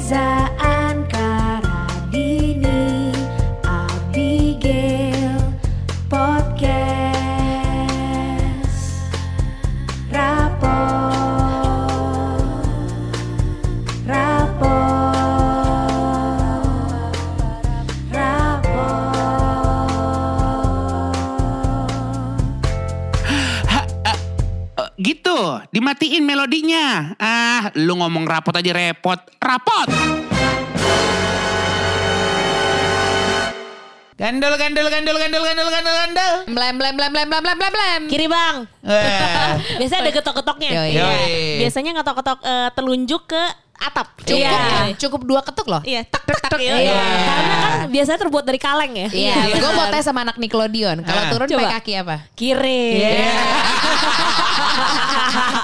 Reza rapot aja repot. Rapot! Gandol, gandol, gandol, gandol, gandol, gandol, gandol. Blem blem blem blem blem blem blem blem. Kiri bang. Eh, Biasanya ada ketok-ketoknya. Yoi. Iya. Yoi. Biasanya ngetok-ketok eh, telunjuk ke atap. Cukup Iya. ya, cukup dua ketuk loh. Iya, tak tak tak. Iya. Karena kan biasanya terbuat dari kaleng ya. Iya, gue mau tes sama anak Nickelodeon. Kalau Ah. turun Coba. pakai kaki apa? Kiri.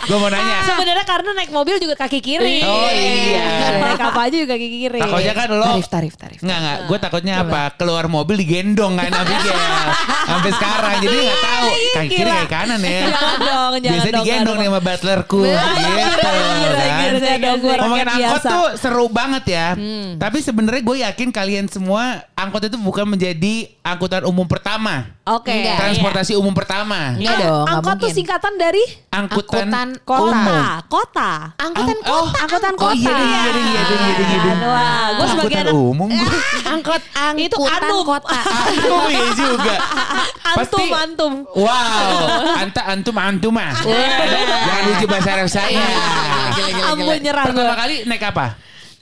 Gue mau nanya. Sebenarnya karena naik mobil juga kaki kiri. Oh, iya. naik apa aja juga kaki kiri. Takutnya kan lo Tarif tarif tarif. Enggak enggak, gue takutnya apa? Keluar mobil digendong kan Abigail. Sampai sekarang jadi nggak tahu kaki kiri kayak kanan ya. Jangan dong, jangan Biasa dong, digendong nih sama butlerku gitu Ngomongin angkot tuh seru banget ya. Hmm. Tapi sebenarnya gue yakin kalian semua angkot itu bukan menjadi angkutan umum pertama. Oke. Transportasi umum pertama. Enggak dong, nggak Angkot tuh singkatan dari Angkutan, Angkutan kota. umum. Kota. Angkutan Ang- oh, Angkutan Oh kota. iya ding, iya ding, iya ding, iya ding, iya ding. Wah, gue sebagai anak umum. Angkot Itu angkutan antum. kota. Oh iya juga. antum Pasti- antum. Wow, anta antum antum ah. Jangan uji bahasa Arab saya. Ambon nyerang Pertama kali naik apa?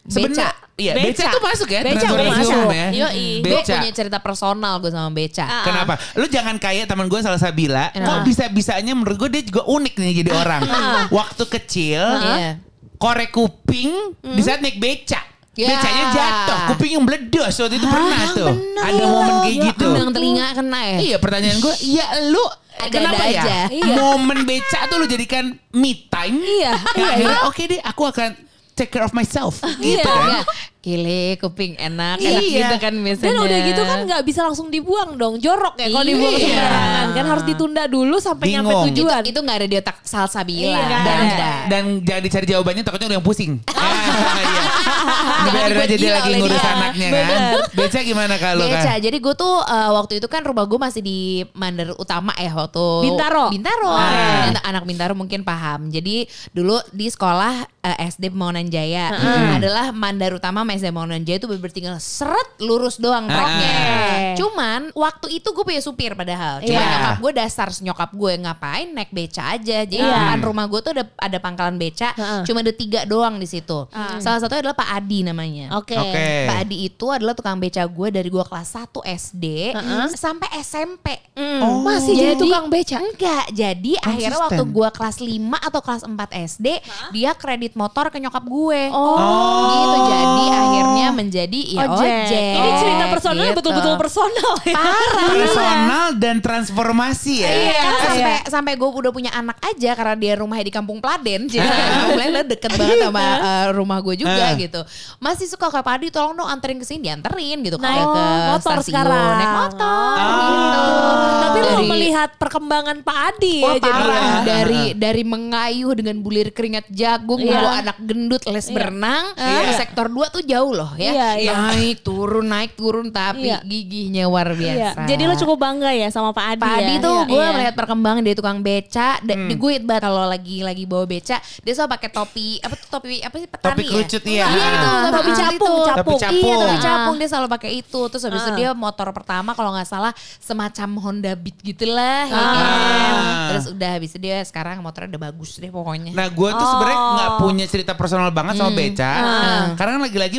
Sebenarnya-. Iya, Beca. beca tuh masuk ya. Beca transportasi masuk. ya. Yoi. Gue Beca. punya cerita personal gue sama beca. Ah. Kenapa? Lu jangan kayak teman gue salah Sabila. Kenapa? Kok bisa-bisanya menurut gue dia juga unik nih jadi orang. Waktu kecil, Iya. korek kuping di saat naik beca. Ya. Becanya jatuh, kuping yang meledos waktu itu pernah tuh. Ada momen kayak gitu. Gendang telinga kena ya. Iya pertanyaan gue, ya lu Ada-ada kenapa ya? aja. Iya. Momen beca tuh lu jadikan me time. Iya, Ya, iya, akhirnya iya. oke deh, aku akan take care of myself. Gitu Iya. Gile kuping enak, enak Iya. gitu kan biasanya. Dan udah gitu kan nggak bisa langsung dibuang dong. Jorok ya kalau dibuang Iya. sembarangan. Kan harus ditunda dulu sampai nyampe Bingung. itu, tujuan. itu gak ada di otak salsabila. Iya, nggak Dan ada. Dan jangan dicari jawabannya takutnya udah yang pusing. Ah, iya. Dibuat aja dia lagi ngurus dia. anaknya kan. Bener. Beca gimana kalau Beca. kan? Jadi gue tuh uh, waktu itu kan rumah gue masih di Mandar Utama ya waktu Bintaro. Bintaro. Ah. Anak, anak Bintaro mungkin paham. Jadi dulu di sekolah uh, SD Pembangunan Jaya adalah Mandar Utama Pembangunan Jaya itu bener tinggal seret lurus doang. Ah. Cuman waktu itu gue punya supir padahal. Cuma Iya. nyokap gue dasar nyokap gue ngapain naik beca aja. Jadi Iya. depan rumah gue tuh ada ada pangkalan beca. Heeh. Cuma ada tiga doang di situ. Salah satunya adalah Pak Adi namanya. Oke. Oke. Pak Adi itu adalah tukang beca gue dari gue kelas 1 SD sampai SMP. Oh. Masih jadi tukang beca. Enggak, jadi akhirnya waktu Konsisten. gue kelas 5 atau kelas 4 SD, dia kredit motor ke nyokap gue. Oh. Gitu, jadi akhirnya menjadi ya Ojek. ojek. Ini cerita personalnya Gitu. betul-betul personal ya. Personal dan transformasi ya. Iya, Iya. sampai sampai gue udah punya anak aja karena dia rumahnya di Kampung Pladen, jadi Kampung Pladen deket banget sama uh, rumah gue juga Ah. gitu. Masih suka ke Padi, tolong dong anterin ke sini, dianterin gitu Naik kayak ke motor stasiun, sekarang. naik motor Oh. gitu. Tapi lo melihat perkembangan Pak Adi Wah, ya jadi. parah. Iya. dari dari mengayuh dengan bulir keringat jagung Iya. bawa anak gendut les berenang Iya. ke sektor 2 tuh jauh loh ya. Iya, iya. Naik turun naik turun tapi Iya. gigihnya luar Iya. biasa. Jadi lo cukup bangga ya sama Pak Adi Pak Adi ya? tuh Iya. gue Iya. melihat perkembangan dia tukang beca, da- di gue banget kalau lagi lagi bawa beca, dia selalu pakai topi apa tuh topi apa sih petani Topi ya? kerucut, iya. Iya itu Ah. Topi ah, capung, itu. capung. Topi capung. Iya topi Ah. capung dia selalu pakai itu. Terus habis itu Ah. dia motor pertama kalau nggak salah semacam Honda Beat gitulah. ya kan. Terus udah habis itu dia sekarang motornya udah bagus deh pokoknya. Nah gue tuh sebenarnya Oh. nggak punya cerita personal banget sama beca. Ah. Karena lagi-lagi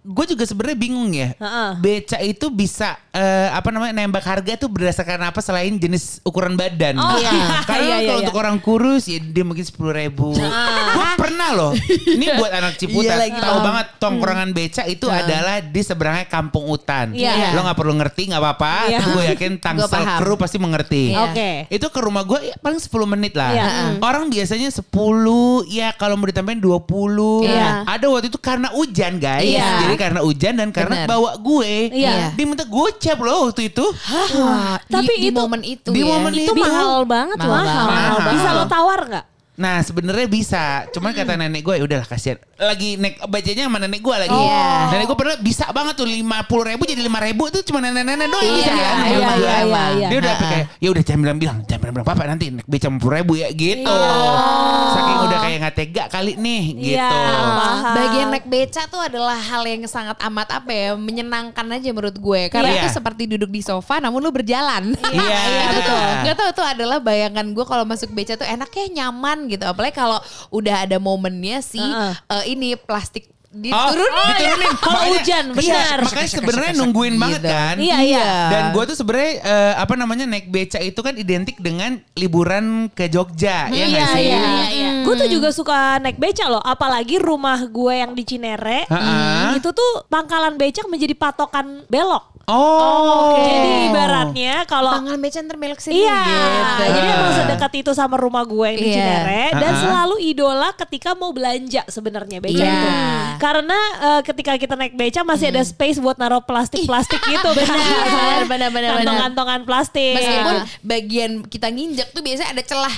gue juga sebenarnya bingung ya. Ah. Beca itu bisa eh, apa namanya nembak harga tuh berdasarkan apa selain jenis ukuran badan. Oh, iya. Karena Iya, iya, kalau iya. untuk orang kurus ya dia mungkin sepuluh ribu. Gue pernah loh. Ini buat anak Ciputat Iya tahu banget tongkrongan beca itu Ah. adalah di seberangnya Kampung Utan. Iya. Lo nggak perlu ngerti nggak apa-apa. Iya. Gue yakin Tangsel kru pasti mengerti. Iya. Oke. Itu ke rumah gue ya, paling 10 menit lah. Iya. Orang biasanya 10, ya kalau mau ditambahin 20. Iya. Ada waktu itu karena hujan guys. Iya. Jadi karena hujan dan karena Bener. bawa gue. Iya. Diminta gocap loh waktu itu. Wah, Tapi di, di itu- momen itu di ya. momen Itu Itu mahal banget mahal mahal. banget. Mahal. Bisa lo tawar nggak? Nah sebenarnya bisa, cuman kata nenek gue ya udahlah kasihan. Lagi naik bacanya sama nenek gue lagi. Iya. Nenek gue pernah bisa banget tuh lima puluh ribu jadi lima ribu itu cuma nenek-nenek doang Iya, bisa kan. iya, iya, gue. iya, iya, iya. Dia udah kayak ya udah jangan bilang-bilang, jangan bilang-bilang apa nanti naik beca lima puluh ribu ya gitu. Saking udah kayak nggak tega kali nih Iya, gitu. paham. Bagian naik beca tuh adalah hal yang sangat amat apa ya menyenangkan aja menurut gue karena Iya. itu seperti duduk di sofa namun lu berjalan. Iya, itu tuh betul. nggak tahu tuh adalah bayangan gue kalau masuk beca tuh enaknya nyaman gitu. Apalagi kalau udah ada momennya si Heeh. eh, ini plastik Oh, diturunin. diturunin. Kalau Makanya- hujan, iya, benar. makanya sebenarnya nungguin banget Gitu. kan. Iya, iya. Dan gue tuh sebenarnya eh, apa namanya naik beca itu kan identik dengan liburan ke Jogja, ya nggak Iya, sih? iya. iya. Gue tuh juga suka naik beca loh. Apalagi rumah gue yang di Cinere. Ha-ha. Itu tuh pangkalan becak menjadi patokan belok. Oh, Jadi ibaratnya kalau Pangkalan beca ntar belok sini Iya, gitu. jadi emang sedekat itu sama rumah gue yang di Iya. Cinere dan Ha-ha. selalu idola ketika mau belanja sebenarnya beca Iya. itu. Karena eh, ketika kita naik beca masih ada space buat naruh plastik-plastik gitu. Benar, kan. benar, benar, benar. Kantong-kantongan plastik. Meskipun bagian kita nginjek tuh biasanya ada celah.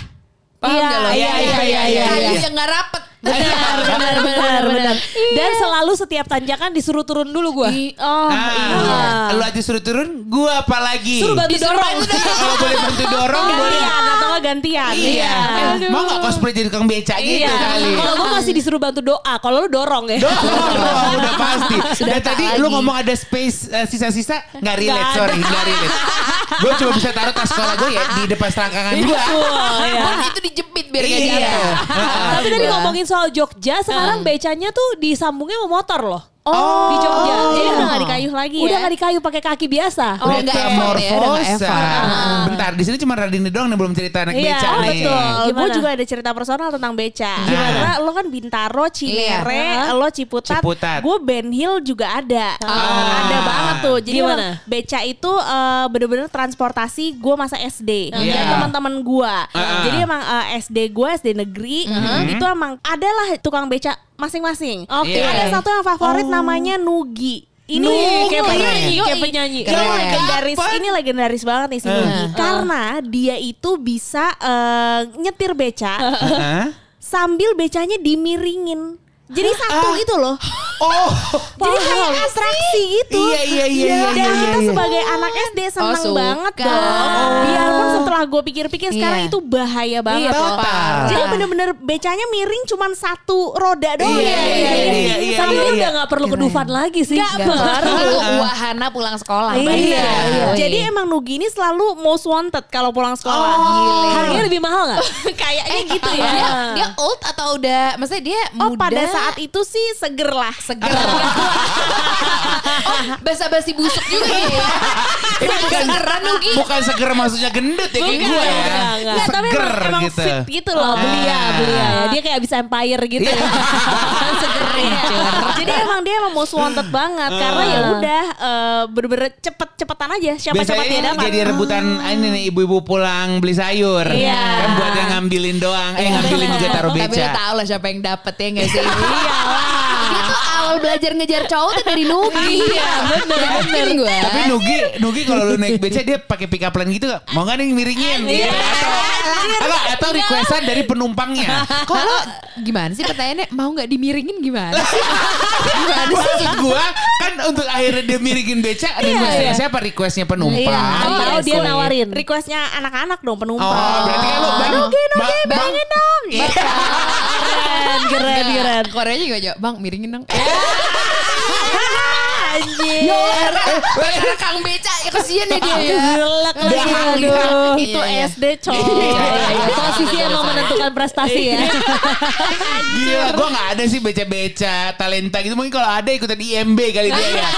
Paham Iya, gak lo? iya, iya, iya, iya, Kayu iya. yang gak rapet. benar, benar, benar, benar. Dan selalu setiap tanjakan disuruh turun dulu gue. I- Oh, Ah, lu aja suruh turun, gua apa lagi? Suruh bantu Disuruh dorong. Kalau boleh bantu dorong, boleh. gantian atau nggak gantian. Iya. Eh, mau gak cosplay jadi tukang beca gitu Iya. kali? Kalau gue masih disuruh bantu doa. Kalau lu dorong ya. Dorong, udah pasti. Sudah Dan tak tadi lagi. lu ngomong ada space eh, sisa-sisa, nggak relate, Nggak sorry, nggak relate. gue cuma bisa taruh tas sekolah gue ya di depan selangkangan gue. Betul, ya. Pun itu dijepit biar gak Iya. jatuh. Tapi tadi ngomongin soal Jogja, sekarang becanya tuh disambungnya sama motor loh. Oh. Di Jogja. Jadi Iya. udah gak dikayuh lagi Udah ya? nggak dikayu pakai kaki biasa. Oh, nggak effort ya, udah Metamorfosa. effort. Ah. Bentar, di sini cuma Radini doang nih belum cerita naik Iya, beca oh, nih. betul. Gue juga ada cerita personal tentang beca. Gimana? Karena lo kan Bintaro, Cinere, Iya. lo Ciputat. Ciputat. Gue Ben Hill juga ada. Ah. Ada banget tuh. Jadi Gimana? beca itu eh, bener-bener transportasi gue masa SD. Iya. Dan teman-teman gue. Ah. Jadi emang eh, SD gue, SD negeri. Itu emang adalah tukang beca masing-masing. Oke. Iya. Ada satu yang favorit namanya Nugi. Ini Nugi. kayak penyanyi, kayak penyanyi. Keren. Legendaris, Kapan? ini legendaris banget nih si Nugi. Karena dia itu bisa eh, nyetir beca Hah? sambil becanya dimiringin. Jadi satu Ah. gitu loh. Oh, Jadi kayak atraksi gitu. Iya, iya, iya, iya, Dan iya, kita iya. sebagai anak SD seneng suka. banget dong. Biarpun setelah gue pikir-pikir sekarang Iya. itu bahaya banget Iya, loh. Jadi bener-bener becanya miring cuman satu roda doang. Iya, ya. iya, Jadi iya, iya, Tapi iya, lu iya. udah gak perlu ke Dufan lagi sih. Gak Gak perlu. wahana pulang sekolah. Iya, iya. Jadi emang Nugi ini selalu most wanted kalau pulang sekolah. Gile. Harganya lebih mahal gak? Kayaknya gitu Dia, ya. dia old atau udah, maksudnya dia Oh muda? pada saat itu sih seger lah. seger. oh, basa-basi busuk juga ya. Ini bukan Segeran Nugi. bukan seger maksudnya gendut ya kayak gue ya. enggak. Nggak, tapi Seger emang, emang gitu. fit gitu loh. Oh, belia, belia ya. Dia kayak bisa empire gitu ya. Seger Iya. Jadi emang dia emang most wanted banget karena ya udah eh, bener-bener cepet-cepetan aja siapa cepat dia dapat. jadi rebutan ini nih ibu-ibu pulang beli sayur. Iya. Kan buat yang ngambilin doang, eh ngambilin juga taruh Tapi beca. lo tau lah siapa yang dapet ya gak sih? Dia tuh awal belajar ngejar cowok tuh dari Nugi. Iya bener bener gue. Tapi Nugi, Nugi kalau lu naik beca dia pakai pick up line gitu gak? Mau gak nih miringin? Gitu. Atau, atau, atau requestan dari penumpangnya. Kalau gimana sih pertanyaannya mau nggak dimiringin gimana sih? gimana sih? Maksud gua kan untuk akhirnya dia miringin beca requestnya siapa requestnya penumpang Iya. Atau dia nawarin. Requestnya anak-anak dong penumpang. Oh berarti kan lu bang Nugi, Nugi, Bang- bang- miringin dong. Iya. Keren, keren, keren. Korea juga bang miringin dong. Yeah. Anjir. Karena Kang Beca ya kesian ya dia ya. Gelak lagi, aduh. Itu Iya, iya. SD coy. Iya, iya, iya. Posisi emang menentukan prestasi ya. Gila gue gak ada sih beca-beca talenta gitu Mungkin kalau ada ikutan IMB kali dia ya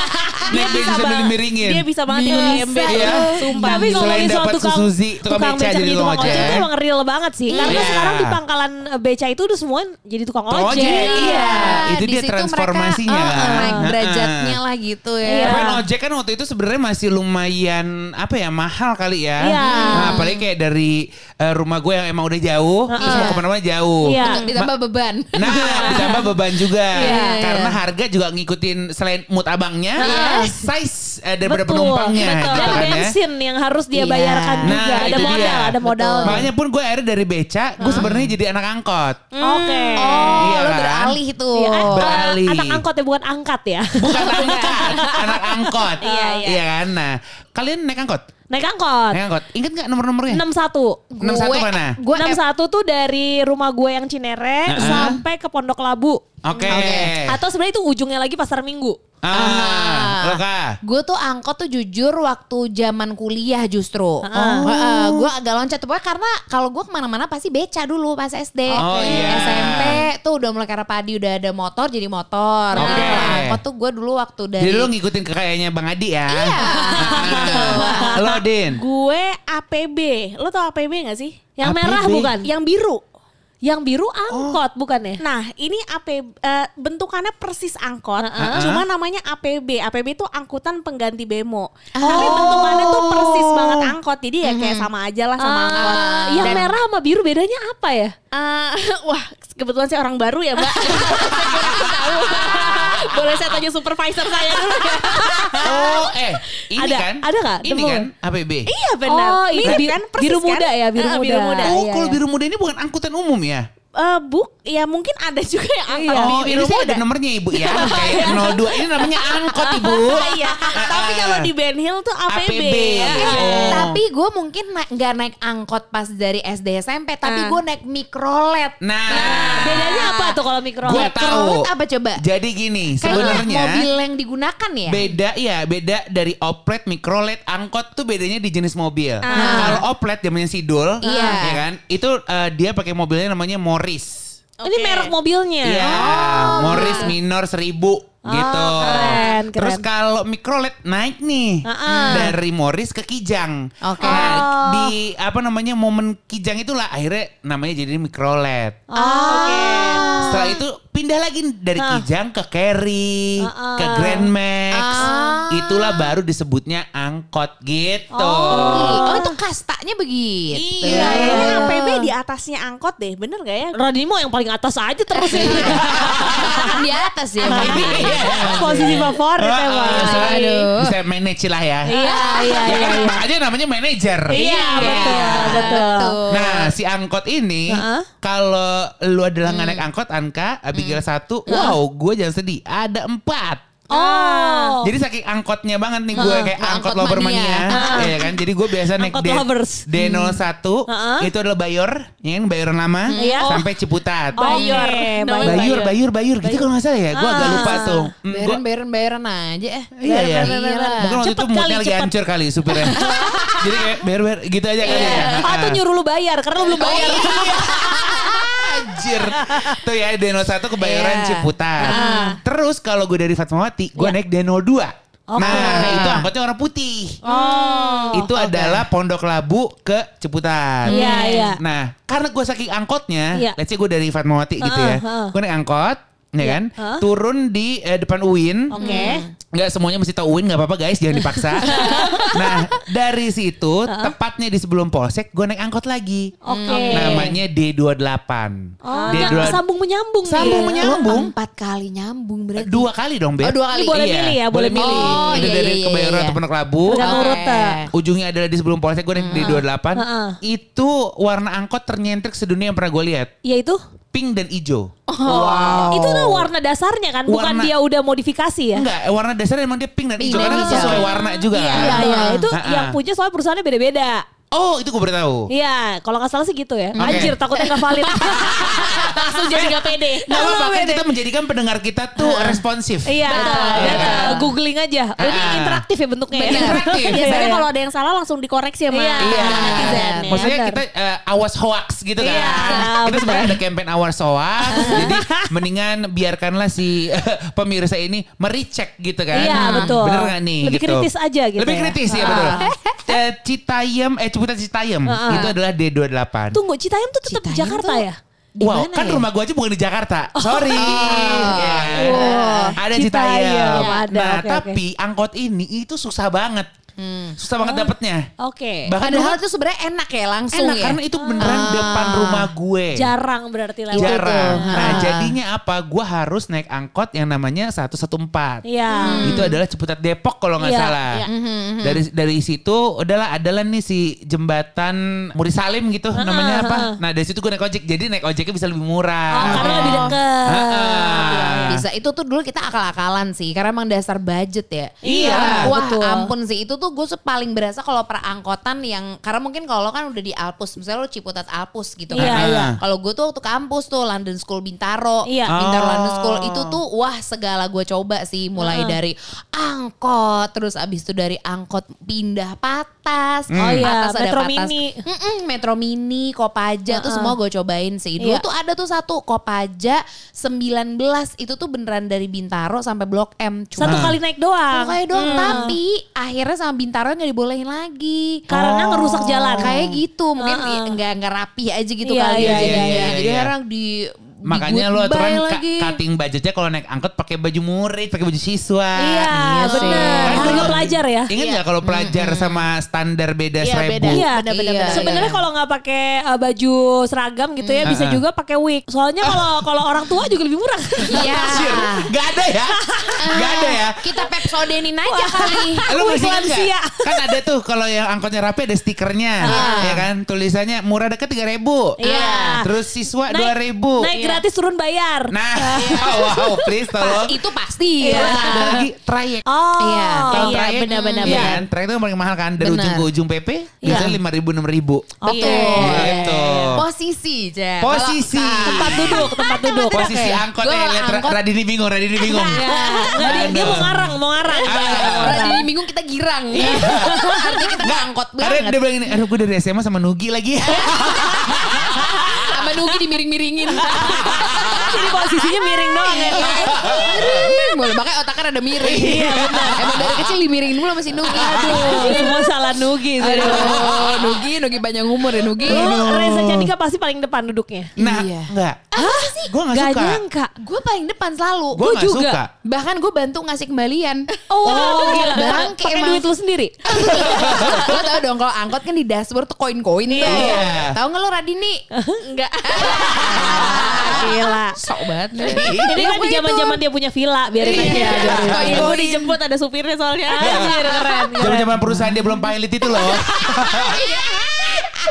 Naik beca sambil banget. dimiringin Dia bisa banget ikut IMB. Iya. Sumpah. Tapi ngomongin soal tukang, Suzuki, tukang beca jadi tukang ojek itu emang real banget sih. Karena Iya. sekarang di pangkalan eh, beca itu udah semua jadi tukang ojek. iya. Itu di dia transformasinya naik derajatnya lah gitu ya. Iya. Tapi ojek kan waktu itu sebenarnya masih lumayan apa ya mahal kali ya. Iya. Nah, apalagi kayak dari eh, rumah gue yang emang udah jauh, terus mau ke mana-mana jauh. Iya. Untuk ditambah beban. Nah, ditambah beban juga Iya, karena iya. harga juga ngikutin selain mood abangnya, Iya. size eh, daripada Betul, penumpangnya betul. gitu Dan kan ya. bensin yang harus dia Iya. bayarkan Nah, juga. Ada itu modal, dia. ada modal. Makanya pun gue akhirnya dari beca, gue sebenarnya jadi anak angkot. Oke. Oh, Iya lo kan? beralih tuh. Iya, eh, Beralih. anak angkot ya bukan angkat ya. Bukan angkat, anak angkot. Iya, iya. kan? Nah, kalian naik angkot? Naik angkot. Naik angkot. Ingat nggak nomor-nomornya? 61. 61 mana? Gue 61 tuh dari rumah gue yang Cinere Heeh. sampai ke Pondok Labu. Oke. Atau sebenarnya itu ujungnya lagi Pasar Minggu. Ah, kah? Gue tuh angkot tuh jujur waktu zaman kuliah justru. Heeh. gue agak loncat tuh pokoknya karena kalau gue ke mana-mana pasti beca dulu pas SD. Oh, iya. SMP tuh udah mulai karena padi udah ada motor jadi motor. Oke. Nah, angkot tuh gue dulu waktu dari Jadi lo ngikutin kekayanya Bang Adi ya? Iya. Lo Din? Gue APB. Lo tau APB gak sih? Yang APB. merah bukan? Yang biru. Yang biru angkot bukan ya? Nah, ini APB eh, bentukannya persis angkot, Heeh. cuma namanya APB. APB itu angkutan pengganti bemo. Tapi bentukannya tuh persis banget angkot. Jadi ya kayak sama aja lah sama angkot. Ah, yang Dan, merah sama biru bedanya apa ya? eh, wah, kebetulan saya orang baru ya, Mbak. Boleh saya tanya supervisor saya dulu ya? Oh, eh, ini Ada- kan? ada nggak? Ini Temu. kan APB. Iya benar. Oh, Mirip bi- kan? Persis biru kan? muda ya, biru Eh, muda. Oh, iya, kalau iya. biru muda ini bukan angkutan umum ya? Eh, buk, ya mungkin ada juga yang angkot Iya. Oh, biru ini sih muda. ada nomornya Ibu ya. Kayak 02 ini namanya angkot Ibu. Iya, tapi kalau di Ben Hill tuh APB. APB. ya. Oh. Tapi gue mungkin na- nggak naik angkot pas dari SD SMP, tapi Ah. gue naik mikrolet. Nah, Bedanya apa tuh kalau mikro? Gua tahu. Mikrolet apa coba? Jadi gini, sebenarnya mobil yang digunakan ya. Beda ya, beda dari oplet, mikrolet, angkot tuh bedanya di jenis mobil. Kalau oplet zamannya Sidul, Iya. ya kan? Itu eh, dia pakai mobilnya namanya Morris. Ini Oke. merek mobilnya. Iya, Morris Minor 1000 gitu. keren, keren. Terus kalau mikrolet naik nih Ah-ah. dari Morris ke Kijang. Oke. Nah, Oh. di apa namanya momen Kijang itulah akhirnya namanya jadi mikrolet. Oh. Setelah itu pindah lagi dari Hah. Kijang ke Kerry, Ah-ah. ke Grand Max. Ah. Itulah baru disebutnya angkot gitu. Oh, itu kastanya begitu. Iya. Kayaknya APB di atasnya angkot deh, bener gak ya? Mau yang paling atas aja terus ya. di atas ya. Iya. Posisi favorit Ah, emang. Aduh. Bisa manage lah ya. Iya, iya, Ya iya. kan, iya. makanya namanya manajer. Iya, betul, betul. Nah si angkot ini kalau lu adalah nggak naik angkot Anka Abigail satu wow gue jangan sedih ada empat Oh. Jadi saking angkotnya banget nih gue kayak angkot, angkot lover mania. mania, ya kan. Jadi gue biasa naik D, lovers. D01 Heeh. itu adalah Bayor, ya kan Bayoran lama Iya. sampai Ciputat. Bayor. Oke, Namanya baik. Bayur, Bayur, Bayur, gitu kalau nggak salah ya. Gue agak lupa tuh. Hmm, gua- Bayaran, bayaran, bayaran aja eh. Iya ya. Bayaran. Mungkin waktu Cepet itu moodnya lagi hancur kali supirnya. Jadi kayak bayar bayar gitu aja kali ya. Ah tuh nyuruh lu bayar karena lu belum bayar. Anjir. Tuh ya Deno 1 kebayoran Iya. Ciputat. Terus kalau gue dari Fatmawati, gue naik Deno 2. Nah, itu angkotnya warna putih. Oh. itu adalah Pondok Labu ke Ciputat. Iya, iya. Nah, karena gue saking angkotnya, Iya. let's say gue dari Fatmawati gitu ya. Heeh. Gue naik angkot, ya Iya. kan? Heeh. Turun di eh, depan UIN. Oke. Nggak semuanya mesti tahu UIN, nggak apa-apa guys, jangan dipaksa. nah, dari situ, tepatnya di sebelum Polsek, gue naik angkot lagi. Oke. Namanya D28. Oh, D28. nyam- sambung menyambung Sambung nih. menyambung. Lo empat kali nyambung berarti. Dua kali dong, Beb. Oh, dua kali. Ini boleh milih ya, boleh milih. milih. Oh, Itu iya, dari iya, Kebayoran iya. atau Pondok Labu. Rute. Ujungnya adalah di sebelum Polsek gue naik di 28. Heeh. Itu warna angkot ternyentrik sedunia yang pernah gue lihat. Yaitu Pink dan hijau. Wow. Itu tuh warna dasarnya kan, bukan Warna- dia udah modifikasi ya? Enggak, warna dasarnya emang dia pink dan Pink hijau. dan Karena hijau. sesuai warna juga Iya, kan. Iya, iya. Itu yang punya soal perusahaannya beda-beda. Oh, itu gue baru tahu. Iya, kalau nggak salah sih gitu ya. Oke. Anjir, takutnya nggak valid. Langsung jadi gak pede. Gak apa-apa kan kita menjadikan pendengar kita tuh responsif. Iya, dan Iya. uh, googling aja. Oh, ini interaktif ya bentuknya ya. Interaktif. Biasanya Iya, kalau ada yang salah langsung dikoreksi sama Iya. Iya. netizen ya. Maksudnya kita eh, awas hoax gitu kan. Iya, kita benar. sebenarnya ada campaign awas hoax. jadi mendingan biarkanlah si pemirsa ini merecek gitu kan. Iya, betul. Bener gak nih? Lebih gitu. kritis aja gitu Lebih ya. kritis ya Ah. betul. Eh, Citayam, eh Ciputat Citayam. Ah. Itu adalah D28. Tunggu, Citayam tuh tetap di Citayam Jakarta tuh- ya? Wow, kan ya? rumah gua aja bukan di Jakarta. Sorry. Ya. Oh, Ada Citayam, Citayam. ada, Nah, oke. tapi angkot ini itu susah banget. Susah banget dapetnya. Oke. Bahkan Padahal itu sebenarnya enak ya langsung enak ya. karena itu beneran depan rumah gue. Jarang berarti lewat. Itu Jarang. tuh. Nah Ha. jadinya apa? Gue harus naik angkot yang namanya 114. Iya. Itu adalah Ciputat Depok kalau nggak Iya, salah. iya. Dari dari situ adalah adalah nih si jembatan Muri Salim gitu namanya apa? Nah dari situ gue naik ojek. Jadi naik ojeknya bisa lebih murah. Oh, karena lebih deket. Ha-ha. Bisa itu tuh dulu kita akal-akalan sih karena emang dasar budget ya. Iya, Wah betul. ampun sih itu tuh gue paling berasa kalau perangkotan yang karena mungkin kalau lo kan udah di Alpus misalnya lo Ciputat Alpus gitu Iya, kan. iya. Kalau gue tuh waktu kampus tuh London School Bintaro. Iya. Bintaro Oh. London School itu tuh wah segala gue coba sih mulai dari angkot terus abis itu dari angkot pindah patas. Oh iya, Patas ada Metro patas. Mini. Mm-mm, Metro Mini, Kopaja tuh Heeh. semua gue cobain sih. Dulu Iya. tuh ada tuh satu Kopaja 19 itu tuh beneran dari Bintaro sampai Blok M. Cuma Satu kali naik doang. Satu kali doang. Hmm. Tapi akhirnya sama Bintaro nggak dibolehin lagi. Karena Oh. ngerusak jalan. Kayak gitu. Mungkin Heeh. nggak nggak rapi aja gitu Iya, kali iya, ya iya, jadinya. iya, Jadi orang di di Makanya lo goodbye aturan ka- lagi. cutting budgetnya kalau naik angkot pakai baju murid, pakai baju siswa. Iya, Iya. Kan Harga pelajar ya. Ingat nggak kalau pelajar sama standar beda Iya, seribu? beda. Iya. Iya, Sebenarnya iya. kalau nggak pakai uh, baju seragam gitu ya bisa Hmm. juga pakai wig. Soalnya kalau kalau orang tua juga lebih murah. Iya. Anjir, Gak ada ya? Gak ada ya? Kita pepsodenin aja kali. Lu Wih, masih ingat lansia. nggak? Kan ada tuh kalau yang angkotnya rapi ada stikernya. Ya kan? Tulisannya murah deket 3 ribu. Iya. Terus siswa 2 ribu. Naik gratis turun bayar. Nah, wow, please tolong. Itu pasti. Iya. Terus ada lagi trayek. Oh, Iya, iya, trayek? benar-benar, Iya benar. kan? Trayek itu yang paling mahal kan dari Benar. ujung ke ujung PP biasanya lima ribu enam ribu. Betul. Iya. Gitu. Posisi, Jen. Posisi. Tempat duduk, tempat duduk. Posisi Oke. angkot ya lihat Radini bingung, Radini bingung. Ya, dia, dia mau ngarang, mau ngarang. Di bingung kita girang. Artinya kita nggak angkot Karena banget. dia bilang ini, aduh gue dari SMA sama Nugi lagi. Sama Nugi dimiring-miringin. Jadi posisinya miring doang ya. Boleh, makanya otaknya rada miring. Iya Emang dimiringin mulu sama si Nugi. Aduh, semua salah Nugi. sih. Aduh, Nugi, Nugi panjang umur ya Nugi. Lu Reza Candika pasti paling depan duduknya. Nah, Iya. enggak. Gue gak Gak suka. nyangka. Gue paling depan selalu. Gue gak juga. suka. Bahkan gue bantu ngasih kembalian. Oh, gila. bangke Pakai emang. duit lu sendiri. lo tau dong kalau angkot kan di dashboard tuh koin-koin tuh. Iya. Tahu nggak lo Radini? Enggak. Gila. Sok banget. Jadi kan di zaman-zaman dia punya villa, biarin aja. Iya. biarin. Koin Gue dijemput ada supirnya soalnya. Anjir, keren. Zaman-zaman perusahaan dia belum pilot itu loh.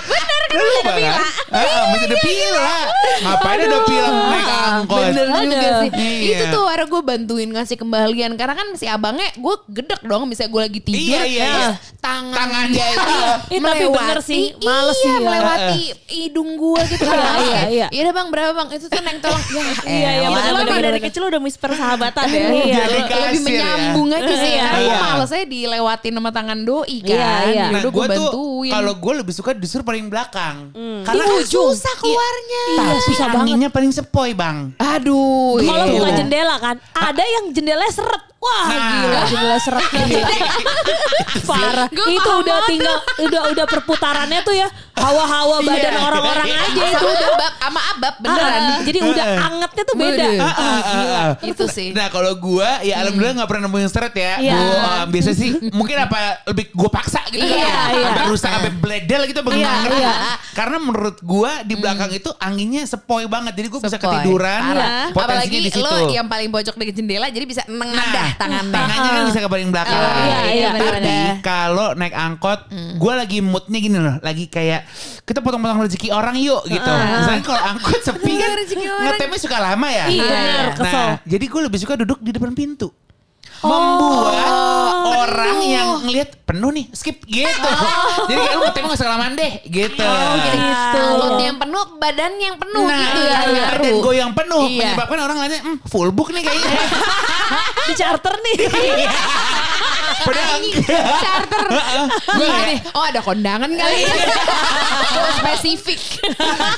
Bener kan ada pila. Ah, masih ada pila. Ngapain ada pila naik angkot? Bener juga sih. Iya. Itu tuh akhirnya gue bantuin ngasih kembalian. Karena kan si abangnya gue gedek dong. Misalnya gue lagi tidur. Iya, iya, iya. Tangan dia itu tapi bener sih, males iya, sih ya. melewati hidung gue gitu. Iya, iya, iya. Iya udah bang berapa bang? Itu tuh neng tolong. Ya Iya, iya, emang bener, dari kecil udah mis persahabatan ya. Iya. Lebih ya. menyambung aja sih. Iya, Karena gue iya. males aja dilewatin sama tangan doi kan. Iya, iya. Ya Nah gue tuh bantuin. kalau gue lebih suka justru paling belakang. Karena Itu ujung. susah keluarnya. Tapi susah banget. anginnya paling sepoi bang. Aduh. Kalau iya. buka jendela kan, ada yang jendelanya seret. Wah Nah. gila jendela seret. Parah. Gua itu udah banget tinggal udah udah perputarannya tuh ya hawa-hawa badan Iya. orang-orang aja itu udah bab sama abab beneran. Ah, jadi udah angetnya tuh beda. Ah, ah, ah, ah. Itu sih. Nah kalau gue ya alhamdulillah nggak pernah nemu yang seret ya. Iya. Gua, uh, biasa sih mungkin apa lebih gue paksa gitu Iya, kan. iya. Sampai rusak sampai bledel gitu Iya, iya. Karena menurut gue di belakang itu anginnya sepoi banget. Jadi gue bisa Sepoi. ketiduran. Parah. Potensinya Apalagi di situ. lo yang paling pojok dari jendela jadi bisa nengadah Nah, tangannya. tangannya kan bisa ke paling belakang. Oh, iya, iya, Tapi benar-benar. kalau naik angkot, gue lagi moodnya gini loh, lagi kayak kita potong-potong rezeki orang yuk gitu. Misalnya kalau angkot sepi kan, Iya, ngetemnya suka lama ya. Iya, benar, kesel. Nah, jadi gue lebih suka duduk di depan pintu. Membuat orang yang ngelihat penuh nih, skip gitu. Jadi kayak lu ngetemnya gak usah kelamaan deh, gitu. Jadi Gitu. angkotnya yang penuh, badan yang penuh Nah, gitu ya. ngaruh. badan gue yang penuh Iya. menyebabkan orang lainnya hmm, full book nih kayaknya. Di charter nih. Padahal enggak. charter. Gue gini, oh ada kondangan kali. Gue spesifik.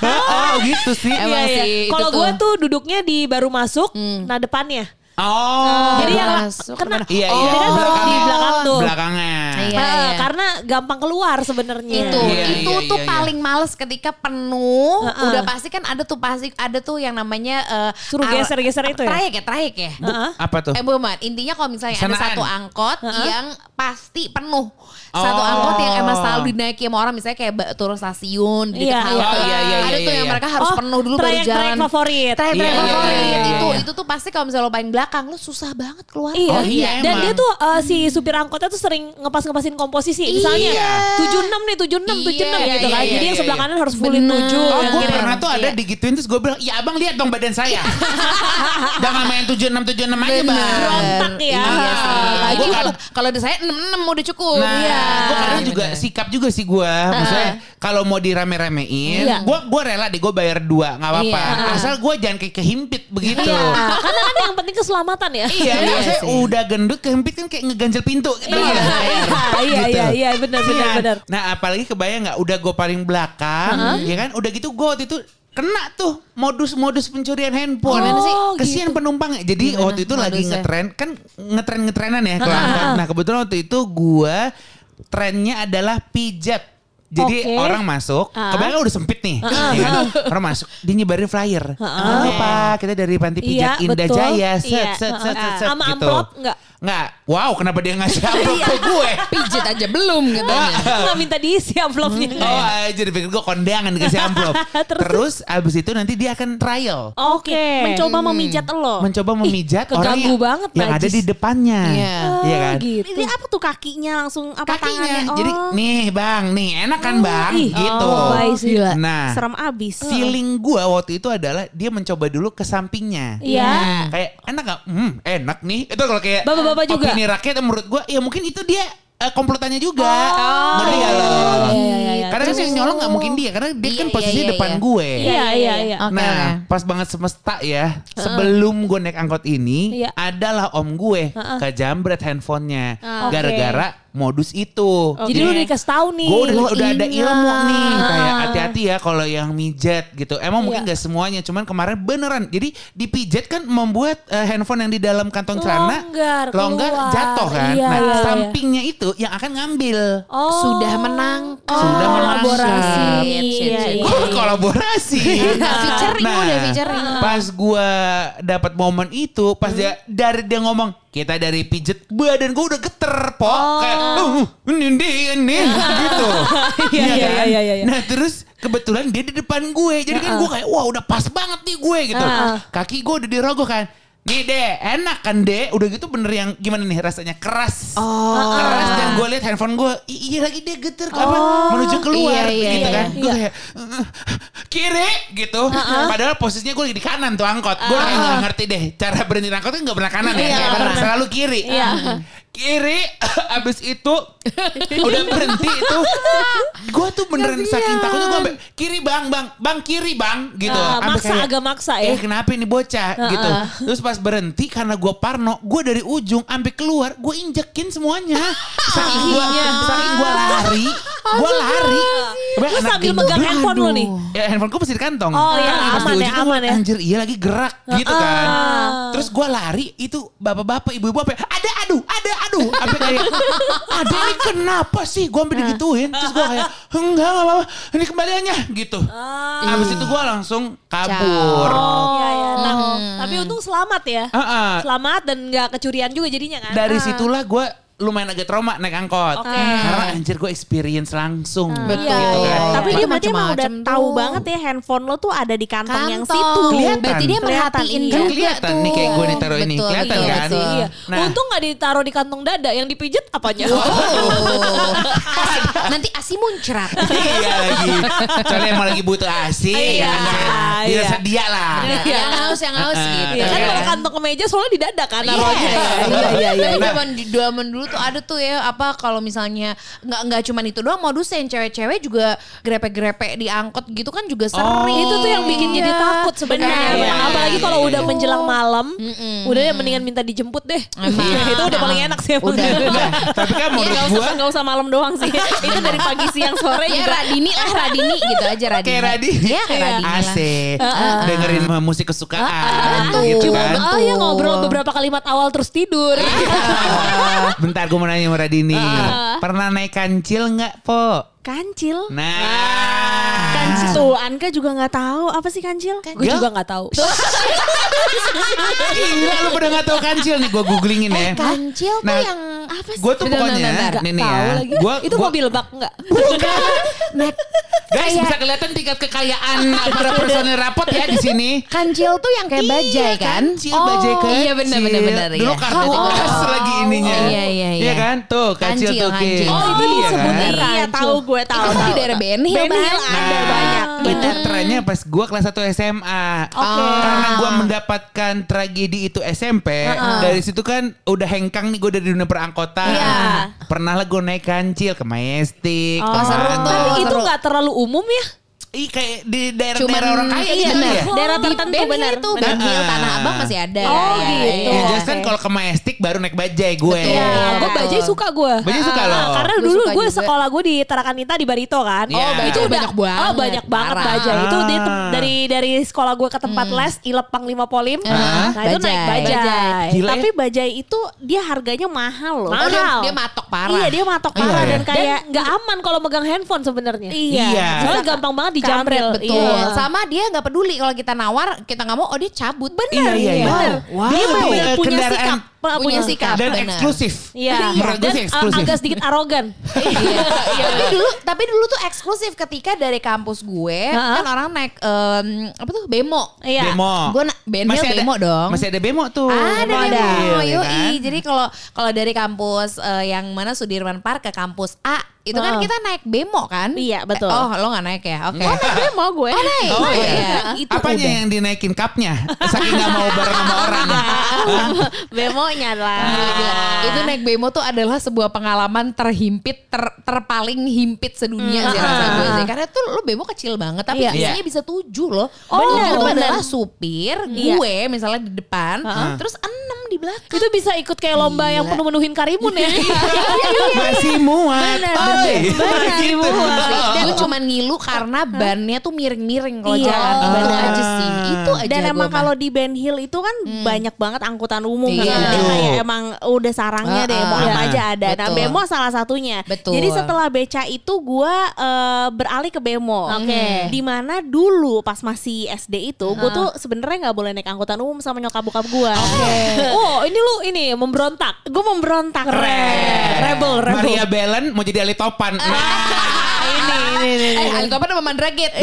oh gitu sih. Emang Iya, iya. sih, Kalau gue tuh duduknya di baru masuk, nah depannya. Oh. Jadi yang masuk kena, ke mana? Iya, oh, iya. jadi kan Belakangnya. di belakang tuh. Belakangnya. Iya, iya. Karena gampang keluar sebenarnya. itu Iya, itu iya, tuh iya, iya. paling males ketika penuh Heeh. udah pasti kan ada tuh pasti ada tuh yang namanya eh, Suruh geser-geser itu ya? trayek ya trayek ya Bu, apa tuh? Eh bukan, intinya kalau misalnya ada Sanaan. satu angkot yang pasti penuh. Satu Oh. angkot yang selalu dinaiki sama orang misalnya kayak turun stasiun di Iya, dekat iya. halte. Oh, iya, iya, Ada iya, tuh yang iya. mereka harus Oh, penuh dulu baru jalan. favorit. Trayek-trayek Iya, iya, favorit. iya, iya, Itu iya. itu tuh pasti kalau misalnya lo paling belakang lu susah banget keluar. Iya. Oh, iya, Dan emang. dia tuh uh, si supir angkotnya tuh sering ngepas-ngepasin komposisi. Misalnya Iya. 76 nih, 76, 76 Iya, gitu iya, kan. iya, Jadi yang iya, sebelah iya. kanan harus fullin. 7. Oh gue pernah tuh ada Iya. digituin terus gue bilang, ya abang lihat dong badan saya. Jangan main 76-76 aja bang. Berontak ya. Iya sih. Ah, Lagi gua kalau kalau ada saya 66 udah cukup. Nah, Iya. gue kadang juga sikap juga sih gue. Maksudnya kalau mau dirame-ramein, Iya. gue gue rela deh gue bayar dua, nggak apa-apa. Iya. Asal gue jangan kayak kehimpit begitu. Iya, karena kan yang penting keselamatan ya. Iya, Iya udah gendut kehimpit kan kayak ngeganjel pintu gitu. Iya, Gitu. iya, iya, iya, benar, benar, Iya. benar. Nah, apalagi kebayang nggak udah gue paling belakang, ya kan? Udah gitu gue waktu itu kena tuh modus-modus pencurian handphone. Gimana sih? Oh, Kesian penumpangnya. Jadi Gimana waktu itu lagi modusnya? ngetren, kan ngetren-ngetrenan ya kalau angkot. Nah, kebetulan waktu itu gue trennya adalah pijat. Jadi Oke. orang masuk, Ah. kebayang udah sempit nih, ya kan? Orang masuk, dia nyebarin flyer. Halo Pak, kita dari Panti Pijat Iya, Indah betul. Jaya, set, Iya. set, set, set, set, Sama gitu. amplop nggak? Nggak. Wow, kenapa dia ngasih amplop ke gue? Pijet aja belum gitu. Nggak minta diisi amplopnya. Oh aja dipikir gue kondangan dikasih amplop. Terus? Terus abis itu nanti dia akan trial. Oke. Mencoba memijat lo. Mencoba memijat orang keganggu yang, banget, yang ada di depannya. Iya. Iya kan? gitu. Ini apa tuh kakinya langsung apa Kakinya. tangannya? Oh, Jadi nih bang, nih enak kan bang? ih. gitu. Oh. Gila. Nah, serem abis. feeling gue waktu itu adalah dia mencoba dulu ke sampingnya. Iya. Kayak enak gak? Hmm, enak nih. Itu kalau kayak Bapak-bapak juga? opini rakyat menurut gue, ya mungkin itu dia eh, komplotannya juga. Oh. Ngerti gak lo? Iya, iya, iya. Karena kan yang nyolong gak mungkin dia, karena dia Iya, kan iya, posisinya iya, depan iya. gue. Iya, iya, iya. Oke, nah, pas banget semesta ya, sebelum gue naik angkot ini, Iya. adalah om gue Heeh. kejambret handphonenya, gara-gara modus itu. Jadi lu udah dikasih tahu nih. Gue udah, udah ada ilmu nih, kayak hati-hati ya kalau yang mijet gitu. Emang mungkin Iya. gak semuanya, cuman kemarin beneran. Jadi dipijat kan membuat eh, handphone yang di dalam kantong celana Longgar, longgar keluar. jatuh kan. Iya, nah, iya, iya. sampingnya itu yang akan ngambil. Oh. Sudah menangkap. Sudah kolaborasi. Iya, iya. Oh, kolaborasi. Featuring udah featuring. Pas gua dapat momen itu, pas dia dari dia ngomong kita dari pijet, badan gua udah geter, po, kayak uh, ini ini gitu. Iya, iya, kan? iya, iya, iya. Nah terus kebetulan dia di depan gue, jadi kan gue kayak wah udah pas banget nih gue gitu. Kaki gue udah dirogoh kan. Nih deh, enak kan deh. Udah gitu bener yang gimana nih rasanya keras. Oh. Keras dan gue lihat handphone gue, "Ih, iya lagi dia geter apa menuju Iya, keluar iya, gitu iya. kan. Gue kayak "Eh, kiri gitu. Padahal posisinya gue lagi di kanan tuh angkot. Gue kayak nggak ngerti deh cara berhenti angkot tuh nggak pernah kanan ya. Iya, Kayak pernah. selalu kiri. Iya. Kiri abis itu udah berhenti itu. Gue tuh beneran saking takutnya gue kiri bang bang bang kiri bang gitu. Ah, Sampai maksa, agak maksa ya. eh kenapa ini bocah? Gitu. terus pas berhenti karena gue parno gue dari ujung sampai keluar gue injekin semuanya. Saking gue saking gue lari gue lari. Anak sambil megang handphone lu nih. ya handphone gue masih di kantong. Oh, iya, Pas aman ya, aman gua, ya. anjir iya lagi gerak gitu kan. Ah. terus gue lari itu bapak-bapak ibu-ibu apa ada aduh ada aduh sampai kayak ada ini kenapa sih gue sampai digituin terus gue kayak enggak enggak apa-apa ini kembaliannya gitu Habis itu gue langsung kabur Oh, iya, iya. Nah, tapi untung selamat ya. Heeh. Selamat dan nggak kecurian juga jadinya kan. dari situlah gue lumayan agak trauma naik angkot Oke. karena anjir gue experience langsung Betul. gitu Iya, kan iya, iya. Tapi dia berarti emang udah macem-macem tahu tuh. banget ya handphone lo tuh ada di kantong, yang Kantong. situ. Kelihatan. Berarti dia Kelihatan, merhatiin iya. juga Kan kelihatan nih kayak gue nih taruh ini. Betul, Kelihatan betul, kan? betul. Iya. Nah. Untung nggak ditaruh di kantong dada, yang dipijet apanya? Oh. Nanti asi muncrat. iya lagi soalnya emang lagi butuh asi Iya, ya kan dia iya. sedia lah yang haus, yang haus gitu. Iya kan Iya. kalau kantong kemeja soalnya di dada kan Iya, naruhnya. iya, Iya, iya, iya. Tapi zaman di zaman dulu tuh ada tuh ya apa kalau misalnya nggak nggak cuma itu doang modusnya yang cewek-cewek juga grepe-grepe di angkot gitu kan juga sering. Itu tuh yang bikin jadi Iya. takut sebenarnya. Iya, Apalagi iya, kalau iya, udah iya. menjelang malam, udah ya mendingan minta dijemput deh. Emang. itu udah paling enak sih. Udah. Nah, tapi kan Iya menurut nggak gue usah nggak usah malam doang sih. Itu dari pagi siang sore Ya juga. Radini lah Radini gitu aja Radini. kayak Radini Iya kayak Radini lah. AC dengerin musik kesukaan betul. gitu Cuma kan oh ya ngobrol beberapa kalimat awal terus tidur. Bentar gue mau nanya sama Radini Pernah naik kancil nggak po? Kancil. Nah. Kancil tuh Anka juga nggak tahu apa sih kancil? Gue juga nggak tahu. Gila lu pada gak tahu kancil nih gue googlingin ya. Kancil tuh Nah, yang apa sih? Gue tuh Bentar, pokoknya bentar, bentar. nih nih Tahu ya. lagi. Gua, itu gua- mobil bak enggak? Nek, Guys kayak- bisa kelihatan tingkat kekayaan para personil rapot ya di sini. Kancil tuh yang kayak bajai kan? Kancil, bajai Oh, kecil. iya benar benar benar Dulu iya. kartu Oh, khas lagi ininya. Iya iya iya. Iya kan? Tuh kancil, Kancil, tuh kancil. Oh, itu Iya disebutnya kan? Iya tahu gue tahu. Itu di tahu. daerah Ben Hill, Ben Hill Bang. ada Nah, banyak. Itu trennya pas gue kelas 1 SMA. Karena gue mendapatkan tragedi itu SMP. Dari situ kan udah hengkang nih gue dari dunia perangkotan. Iya. Pernah lah gue naik kancil ke Majestic. Oh, seru. Tapi itu nggak terlalu umum ya? Ih kayak di daerah-daerah Cuman orang kaya iya, gitu benar. ya. Daerah Di tertentu Hill benar. itu benar. Ben Hill Ah. Tanah Abang masih ada. Oh, Iya, gitu. iya. Ya Oh, jelas kan kalau ke Majestic baru naik bajai gue. Betul. Ya, Iya. gue bajai suka gue. Bajai suka loh. Karena dulu gue sekolah gue di Tarakanita di Barito kan. Oh, bajai itu udah banyak banget. Oh, banyak banget bajai. Itu di, Ah. dari dari sekolah gue ke tempat les Ilep Panglima Polim. Ah, Nah, itu naik bajai. Tapi ya. bajai itu dia harganya mahal loh. Oh, dia, Mahal. dia matok parah. Iya dia matok Iya, parah iya. dan kayak nggak aman kalau megang handphone sebenarnya. Iya. Iya. Soalnya gampang banget dijamret. Keambil, Betul. Iya. Sama dia nggak peduli kalau kita nawar, kita nggak mau, oh dia cabut. Iya Bener. iya iya. Bener. Wow. Dia Wow. benar-benar Eh, punya kendaraan sikap. Punya Punya sikap. dan bener. eksklusif. Iya. Menurut gue Dan sih uh, eksklusif. agak sedikit arogan. Iya. tapi dulu tapi dulu tuh eksklusif ketika dari kampus gue kan orang naik em, apa tuh bemo. Iya. Bemo. Gue Masih ada- bemo dong. Masih ada bemo tuh. Ada Bemo ya yoi. kan? Jadi kalau kalau dari kampus eh, yang mana Sudirman Park ke kampus A itu kan Oh. kita naik bemo kan? Iya, betul. Eh, oh lo nggak naik ya? Oke. Gue mau gue. Oh, naik. Oh, iya. Itu Apanya udah. yang dinaikin cupnya? Saking gak mau bareng sama orang. Bemonya lah. Gila, gila. Itu naik bemo tuh adalah sebuah pengalaman terhimpit, ter, terpaling himpit sedunia sih rasa gue sih. Karena tuh lo bemo kecil banget, tapi Iya. isinya bisa tujuh loh. Oh, itu bener. adalah supir, Iya. gue misalnya di depan, terus enam di belakang. Itu bisa ikut kayak lomba yang Gila. penuh-menuhin karimun ya. Masih muat. Gitu. Dan gue cuman ngilu karena bannya tuh miring-miring kalau Iya, jalan. Itu bener. aja sih. Itu aja Dan gua emang kalau di Ben Hill itu kan banyak banget angkutan umum Iya. kan. Kayak emang udah sarangnya deh mau Ah, apa ah. aja ada. Nah, Betul. Bemo salah satunya. Betul. Jadi setelah beca itu gua eh, beralih ke Bemo. Oke. Di mana dulu pas masih SD itu gue tuh sebenarnya nggak boleh naik angkutan umum sama nyokap bokap gua. oh, ini lu ini memberontak. Gue memberontak. Rebel, rebel. Maria Belen mau jadi Ali Topan. Nah, ini, ini, ini, Eh, Ali Topan sama Mandraget.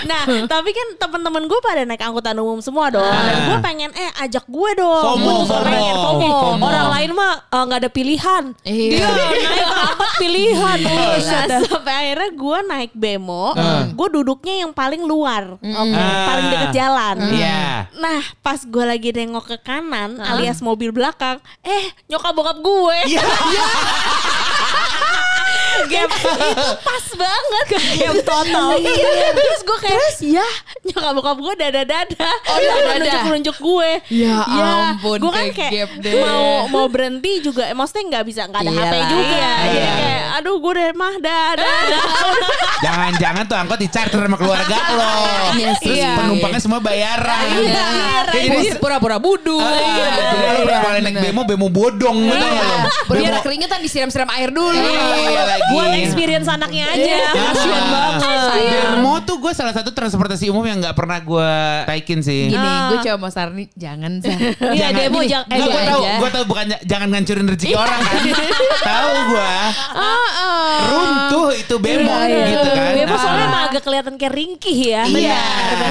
Nah, tapi kan teman-teman gue pada naik angkutan umum semua dong. Dan gue pengen eh ajak gue dong. Juga FOMO. pengen FOMO. FOMO. orang lain mah eh, nggak ada pilihan. Iya. Naik angkot pilihan. Nah, sampai akhirnya gue naik bemo, gue duduknya yang paling luar, Ah. paling deket jalan. Iya. Nah, pas gue lagi nengok ke kanan, alias mobil belakang, eh nyokap bokap gue. Iya. Gap itu pas banget. Gap total. Iya. Terus gue kayak, ya nyokap bokap gue dada-dada. Oh Nunjuk-nunjuk gue. Ya ampun, Gue kan kayak gap deh. mau mau berhenti juga, eh, maksudnya nggak bisa, nggak ada HP Iyalah. juga. Jadi Iya. kayak, aduh gue udah mah dadah. Jangan-jangan tuh angkot di charter sama keluarga lo. Iya sih. Terus Iya. penumpangnya semua bayaran. Iya. Kayak jadi Pura-pura budu. Ah, Jadi berapa kali naik bemo, bemo bodong gitu Iya. Biar keringetan disiram-siram air dulu. Iya. Buat experience anaknya aja. Iya. Kasian banget. Bemo tuh gue salah satu transportasi umum yang gak pernah gue taikin sih. Gini, gue coba mau saran nih, jangan sih. Iya, demo Gini, jangan. Enggak, gue tahu, aja. gue tahu bukan jangan ngancurin rezeki orang kan. tahu gue. Runtuh itu bemo Iya, gitu kan. Bemo Nah. soalnya emang agak kelihatan kayak ringkih ya. Iya,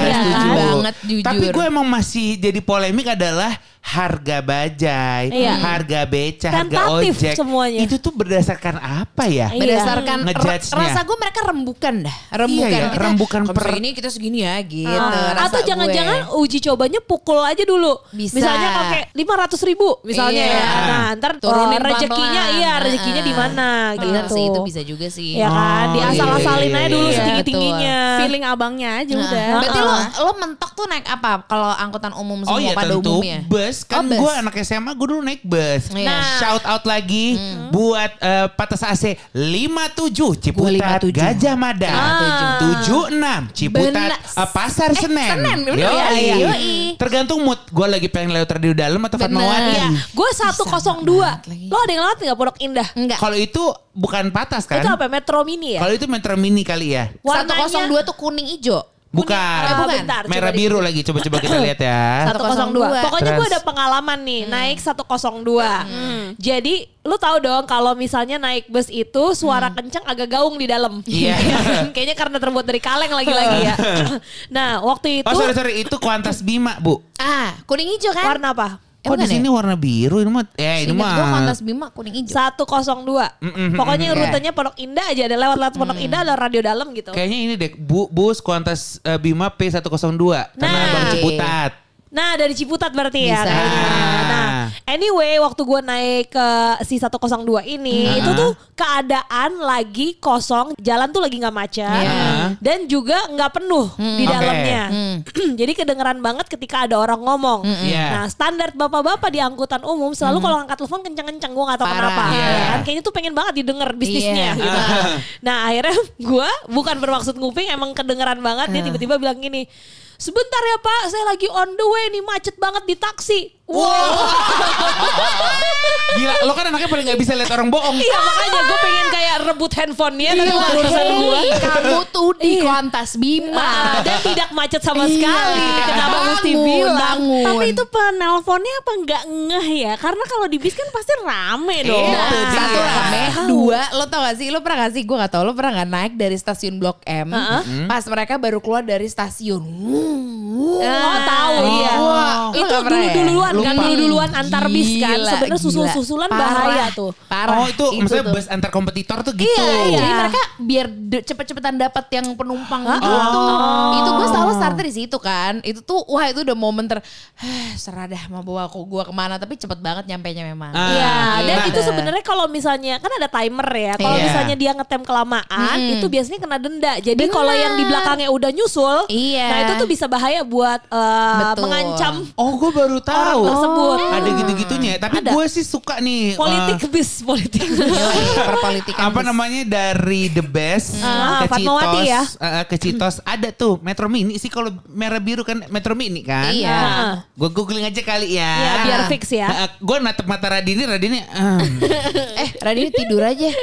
Iya, setuju. banget, jujur. Tapi gue emang masih jadi polemik adalah harga bajai, Iya. harga beca, harga Tentatif ojek. semuanya. Itu tuh berdasarkan apa ya? Iya. Berdasarkan Ngejudge-nya. ra- rasa gue mereka rembukan dah. Rembukan. Iya ya, Kita, rembukan per- ini kita segini ya gitu. Ah. rasa Atau jangan-jangan uji cobanya pukul aja dulu. Bisa. Misalnya pakai lima ratus ribu misalnya Iya. ya. Nah ntar Turunin oh, rezekinya iya rezekinya di mana gitu. sih itu bisa juga sih. Ya kan, Oh, diasal-asalin iya, aja iya, dulu iya. setinggi tingginya. Feeling abangnya aja Nah, udah. Berarti Ah. lo lo mentok tuh naik apa kalau angkutan umum semua Oh iya pada tentu umumnya? bus kan Oh, bus. gue anak SMA gue dulu naik bus. Iya. Nah shout out lagi buat eh, Patas AC 5 57 Ciputat 57. Gajah Mada. Ah. 76 Ciputat eh, Pasar Eh, Senen. Senen, bener Yoi. ya? Iya. Yoi. Tergantung mood. Gue lagi pengen lewat radio dalam atau. Fatmawati. Iya. Gue 102. banget lagi. Lo ada yang lewat nggak Pondok Indah? Enggak. Kalau itu bukan patas kan? Itu apa? Metro Mini ya? Kalau itu Metro Mini kali ya. Warnanya- 102 tuh kuning ijo. Bukan. Ah, bukan. bentar, Merah di- biru lagi coba-coba kita lihat ya. 102. Pokoknya gue ada pengalaman nih naik 102. Jadi lu tahu dong kalau misalnya naik bus itu suara kenceng agak gaung di dalam. Iya. Kayaknya karena terbuat dari kaleng lagi-lagi ya. nah waktu itu Oh sorry sorry itu Kuantas Bima bu. Ah, kuning ijo kan? warna apa? Eh, Kok di bukan sini warna biru ini mah? Ya ini mah. gua Kontas Bima kuning ijo. 102. Mm-mm, Pokoknya mm-mm. rutenya Pondok Indah aja ada lewat-lewat Pondok Indah ada radio dalam gitu. Kayaknya ini deh bu, bus Kuantas eh, Bima P102 karena Nah. Bang Ciputat. Nah dari Ciputat berarti ya. Bisa. kayaknya. Nah anyway waktu gue naik ke si 102 ini Hmm. itu tuh keadaan lagi kosong, jalan tuh lagi nggak macet Iya. dan juga nggak penuh di Oke. dalamnya. Jadi kedengeran banget ketika ada orang ngomong. Iya. Nah standar bapak-bapak di angkutan umum selalu kalau angkat telepon kencang-kencang gue nggak tahu Parah. kenapa. Ya kan? Kayaknya tuh pengen banget didengar bisnisnya. Iya. Gitu. Nah akhirnya gue bukan bermaksud nguping emang kedengeran banget dia tiba-tiba bilang gini. Sebentar ya Pak, saya lagi on the way nih macet banget di taksi. Wow. Gila, lo kan anaknya paling gak bisa lihat orang bohong. Iya makanya gue pengen kayak rebut handphonenya tapi Iya, bukan urusan hey, gue. Kamu tuh di Iya. Kontas Bima. Ah, dan tidak macet sama Iya. sekali. Kenapa Bangun, mesti bilang? bangun. Tapi itu penelponnya apa nggak ngeh ya? Karena kalau di bis kan pasti rame dong. Iya. Nah, Itu satu rame, dua lo tau gak sih, lo pernah gak sih, gue gak tau, lo pernah gak naik dari stasiun Blok M, pas mereka baru keluar dari stasiun. Oh tahu iya. Wah, lo itu dulu ya? duluan kan dulu duluan antar bis kan. Sebenarnya susul-susulan Parah, bahaya tuh. Parah. Oh itu, maksudnya tuh. bus antar kompetitor tuh gitu. Iya, Iya. jadi mereka biar cepet-cepetan dapat yang penumpang Ah. gitu tuh. Itu gue selalu starter di situ kan. Itu tuh wah itu udah momen ter "Heh, serah dah mau bawa aku gua ke mana tapi cepet banget nyampe nya memang. Ah. Iya, dan gitu. itu sebenarnya kalau misalnya kan ada timer ya. Kalau Iya. misalnya dia ngetem kelamaan, itu biasanya kena denda. Jadi kalau yang di belakangnya udah nyusul, Iya. nah itu tuh bisa bahaya buat eh, Betul. mengancam Oh gue baru tahu. tersebut. Ada gitu-gitunya. Tapi Ada. gue sih suka nih. politik eh, bis, politik bis. Perpolitikan apa bis. namanya dari the best Ah, ke Fatmawati Citos ya. eh, eh, ke Citos ada tuh Metro Mini sih kalau merah biru kan Metro Mini kan Iya. Ah. gue googling aja kali ya Iya, biar fix ya. gue natep mata Radini Radini ehm. Eh, Radini tidur aja.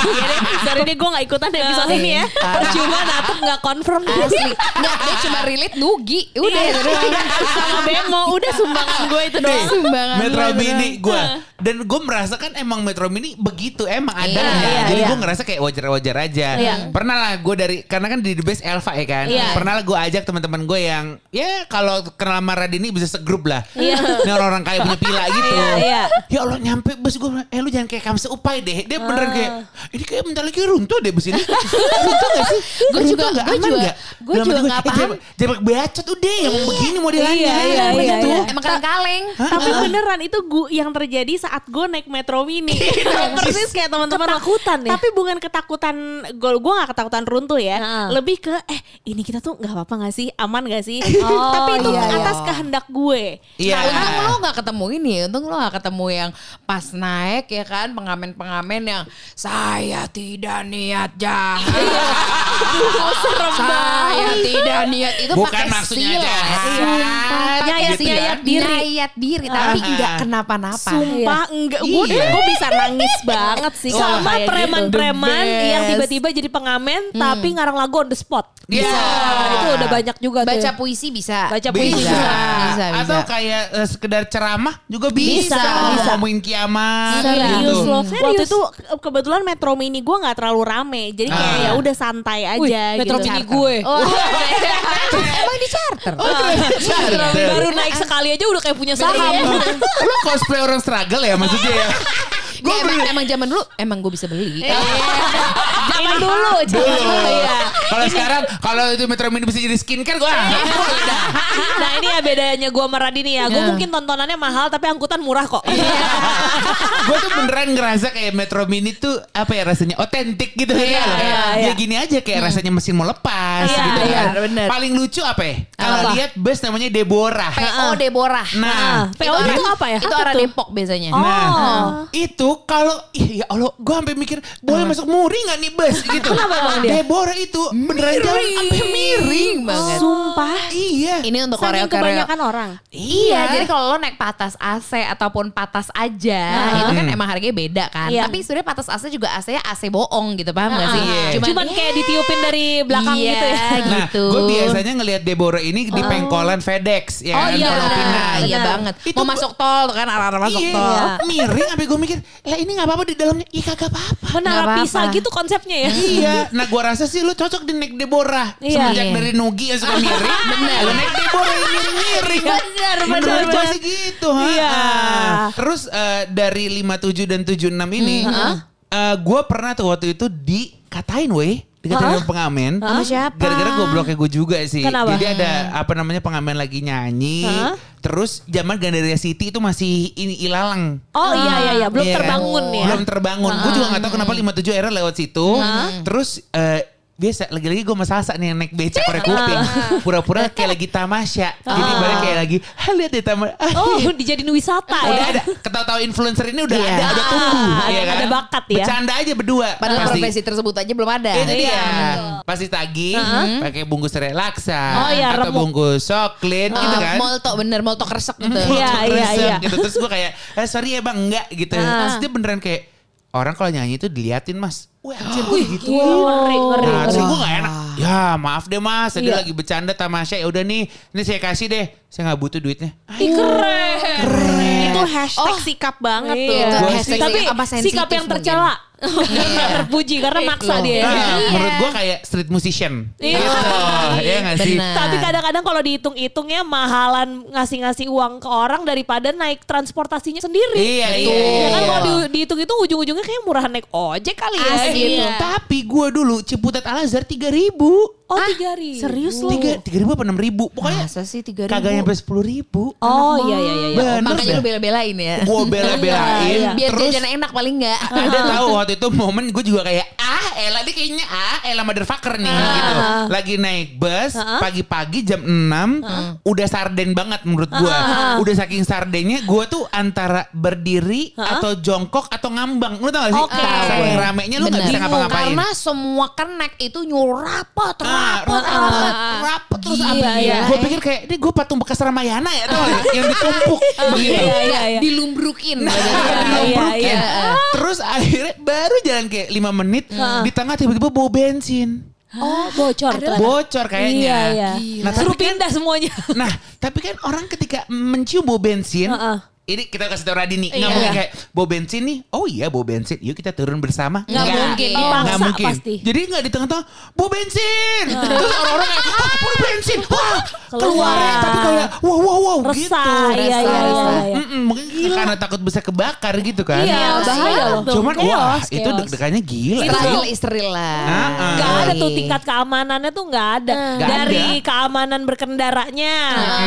Iya deh, sorry deh gue gak ikutan episode ini ya. Percuma natep nggak confirm Asli. Enggak, dia cuma relate nugi. Udah, Iya. Sama bemo, udah sumbangan gue itu doang. Sumbangan Metro Mini gue dan gue merasakan emang Metro Mini begitu emang ada Iya, iya, jadi iya. gue ngerasa kayak wajar-wajar aja Iya. pernah lah gue dari karena kan di the best Elva ya kan Iya. pernah lah gue ajak teman-teman gue yang ya kalau kenal sama Radini bisa segrup lah Iya. ini orang-orang kaya punya pila gitu Iya, iya. ya Allah nyampe bus gue eh lu jangan kayak kamse upai deh dia beneran kayak ini kayak bentar lagi runtuh deh bus ini runtuh gak sih Gue juga- nggak? gue Aman juga- gue juga nggak eh, paham. jebak- jebak bacot udah yang begini modelannya Iya, iya, Begitu. iya, iya. Emang kaleng-kaleng. Tapi beneran itu gu yang terjadi saat gue naik Metro Mini. Persis kayak teman-teman. Ketakutan ya? Tapi bukan ketakutan gue gue gak ketakutan runtuh ya. Lebih ke eh ini kita tuh nggak apa-apa gak sih? Aman gak sih? Oh, Tapi itu iya, atas iya. kehendak gue. Iya. Nah, untung lo gak ketemu ini, untung lo gak ketemu yang pas naik ya kan pengamen-pengamen yang saya tidak niat jahat. serem saya tidak niat itu Bukan maksudnya silet. jahat. Pakai Nyayat- silet, nyayat diri. Nyayat diri tapi Ah. enggak kenapa-napa. Sumpah enggak gue Iya. gue bisa nangis banget sih kalau sama kayak gitu. preman-preman yang tiba-tiba jadi pengamen tapi ngarang lagu on the spot. Iya. Nah, itu udah banyak juga tuh. Baca puisi bisa. Baca puisi bisa. bisa. Bisa, bisa. Atau kayak eh, sekedar ceramah juga bisa. Bisa, bisa. Ngomongin kiamat. Serius gitu. loh. Waktu itu ke- kebetulan Metro Mini gue nggak terlalu rame, jadi kayak Ah. ya udah santai aja Wih, gitu. Metro Mini gue. Oh, emang di charter. Baru naik sekali aja udah kayak punya saham. Lo cosplay orang struggle ya maksudnya ya? Ya, emang, emang zaman dulu emang gue bisa beli. Zaman dulu, zaman dulu ya. Kalau sekarang kalau itu Metro Mini bisa jadi skincare gue dah. nah ini ya bedanya gue sama Radini ya. Gue Nah. mungkin tontonannya mahal tapi angkutan murah kok. gue tuh beneran ngerasa kayak Metro Mini tuh apa ya rasanya otentik gitu ya. iya, ya iya. gini aja kayak rasanya mesin mau lepas Iya, gitu iya, bener. Paling lucu apa ya? Kalau lihat bus namanya Deborah. PO Deborah. Nah, Ah, PO itu apa ya? Itu arah? Depok biasanya. Nah, Oh. itu kalau ih ya Allah, gue sampai mikir boleh masuk muri nggak nih bus gitu. Deborah itu beneran jalan sampai miring banget. Sumpah. Iya. Ini untuk Saking koreo-koreo. kebanyakan orang. Iya, jadi kalau lo naik patas AC ataupun patas aja, itu kan emang harganya beda kan. Iya. Tapi sebenarnya patas AC juga AC-nya AC bohong gitu, paham gak sih? Iya. Cuman kayak ditiupin dari belakang iya, gitu ya. Nah, gitu. gue biasanya ngelihat Deborah ini di pengkolan FedEx ya Oh kan, iya, Pinang. iya banget. Itu Mau gua- masuk tol kan arah-arah masuk Iya, tol. miring sampai gue mikir, lah ini nggak apa-apa di dalamnya. Iya kagak apa-apa. Menara pisah gitu konsepnya ya. iya, nah gue rasa sih lu cocok di naik Deborah. Iya. Semenjak Iya. dari Nugi yang suka miring, bener. Lu naik Deborah yang miring-miring. Bener, bener, gue bener. sih gitu. ha. Iya. Ah. Terus eh, dari 57 dan 76 ini, gue pernah tuh waktu itu dikatain weh. Dikatain sama pengamen. Sama siapa? Gara-gara gobloknya gue juga sih. Kenapa? Jadi ada apa namanya pengamen lagi nyanyi. Hah? Terus zaman Gandaria City itu masih ini ilalang. Oh iya iya iya, belum Iya kan? terbangun ya. Belum terbangun. Gue juga gak tahu kenapa 57 era lewat situ. Terus eh, biasa lagi-lagi gue masasa nih yang naik becak korek kuping. Pura-pura kayak lagi tamasya. Jadi balik kayak lagi, "Ah, lihat deh tamasya. Ah, Oh, dijadiin wisata udah ya. ada ketawa-tawa influencer ini udah Iya. ada udah tumbuh Ah, ya ada- kan? ada bakat ya. Bercanda aja berdua. Padahal Pasti. profesi tersebut aja belum ada. Itu dia. Iya, Pasti tagih, pakai bungkus relaksa Oh, iya, atau remuk. bungkus soklin gitu Ah, kan. Molto bener, molto kresek gitu. Iya, Masuk iya, resep iya. gitu. Terus gue kayak, eh sorry ya bang, enggak gitu. Terus dia beneran kayak, orang kalau nyanyi itu diliatin mas. Wah anjir gue gitu. Ngeri, ngeri, Nah, terus ngeri. gue gak enak. Ya maaf deh mas, dia Iya. lagi bercanda tamasya. Ya udah nih, ini saya kasih deh. Saya nggak butuh duitnya. Ih, keren. Itu hashtag sikap banget tuh. Iya. Itu Gua hashtag Tapi apa sikap yang mungkin. tercela. Karena terpuji karena maksa Itu. dia. Nah, menurut gue kayak street musician. Iya. Gitu. Iya gak sih? Tapi kadang-kadang kalau dihitung-hitungnya mahalan ngasih-ngasih uang ke orang daripada naik transportasinya sendiri. Iya, Itu. iya. Ya kan iya. kalau di- dihitung-hitung ujung-ujungnya kayak murahan naik ojek kali ya Asli. gitu. Iya. Tapi gue dulu Ciputat Al Azhar tiga ribu. Oh tiga ribu. Serius lu? Tiga, tiga ribu apa enam ribu? Pokoknya Masa sih 3000? kagak nyampe sepuluh ribu. Oh iya iya iya. iya. Bener Makanya dah. lu bela-belain ya. Gue bela-belain. Iya, Biar terus jajan enak paling enggak. ada tahu waktu itu momen gue juga kayak ah Ella dia kayaknya ah Ella motherfucker nih gitu. Lagi naik bus pagi-pagi jam 6 udah sarden banget menurut gue. Udah saking sardennya gue tuh antara berdiri atau jongkok atau ngambang. Lu tau gak sih? Oke. Saking ramenya lu gak bisa ngapa-ngapain. Karena semua kenek itu nyurapot, Ah, rapot, rapot. rapet terus Gila, apa iya. Gue pikir kayak ini gue patung bekas Ramayana ya tau gak? Yang ditumpuk begitu. Iya iya iya. Dilumbrukin. Nah, Iya, dilumpukin. iya. Terus akhirnya baru jalan kayak 5 menit di tengah tiba-tiba bau bensin. Oh bocor. ternyata. Bocor kayaknya. Iya iya. Nah, Suruh kan, pindah semuanya. nah, tapi kan orang ketika mencium bau bensin, Heeh. Ini kita kasih tau Radini, nggak Iya. mungkin kayak bau bensin nih. Oh iya bau bensin, yuk kita turun bersama. Nggak mungkin. nggak Dipaksa mungkin. pasti. Jadi nggak di tengah-tengah bau bensin. Terus orang-orang kayak, oh bau bensin, wah keluar. Keluar. Tapi kayak wow wow wow Resah. gitu. Iya iya Resah, iya. resah. iya. Mm-mm, mungkin karena takut bisa kebakar gitu kan. Iya, bahaya loh. Cuman Chaos, wah chaos. itu deg-degannya gila. Israel. Israel lah. Ah, ah. Gak ada tuh Iya. tingkat keamanannya tuh nggak ada. Nggak Dari ada. keamanan berkendaranya,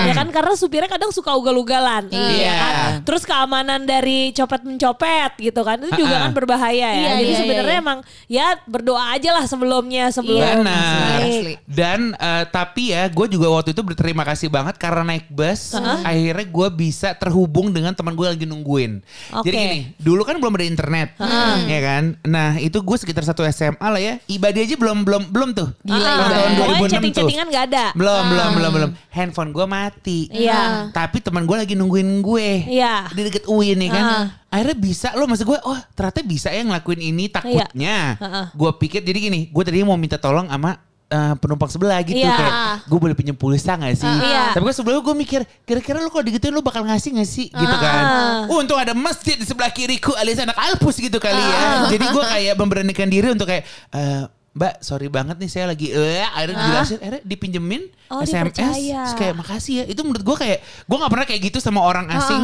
ya kan karena supirnya kadang suka ugal-ugalan. Iya. Ya kan? Terus keamanan dari copet mencopet gitu kan, itu juga Ah, ah. kan berbahaya ya. Iya, Jadi iya, sebenarnya iya. emang ya berdoa aja lah sebelumnya sebelum. Benar. Asli. Dan eh, tapi ya gue juga waktu itu berterima kasih banget karena naik bus akhirnya gue bisa terhubung dengan teman gue lagi nungguin. Jadi Oke. gini, dulu kan belum ada internet, ya kan. Nah itu gue sekitar satu SMA lah ya. Ibadah aja belum belum belum tuh. Gila, Tahun- Ibadah. tahun Pokoknya 2006 tuh. chatting-chattingan nggak ada. Belum, belum, belum, belum. Handphone gue mati. Iya. Tapi teman gue lagi nungguin gue. Iya. Di deket UIN nih kan. Ah. Akhirnya bisa loh maksud gue, oh ternyata bisa ya ngelakuin ini takutnya. Heeh. Gue pikir jadi gini, gue tadinya mau minta tolong sama eh, penumpang sebelah gitu Iya. kayak gue boleh pinjam pulsa gak sih? Iya. Tapi kan sebelumnya gue mikir kira-kira lu kalau digituin lu bakal ngasih gak sih gitu kan? Untung ada masjid di sebelah kiriku alias anak alpus gitu kali ya. Jadi gue kayak memberanikan diri untuk kayak eh, Mbak, sorry banget nih saya lagi eh akhirnya dijelasin, akhirnya dipinjemin Oh, SMS. Terus kayak makasih ya. Itu menurut gue kayak gue nggak pernah kayak gitu sama orang asing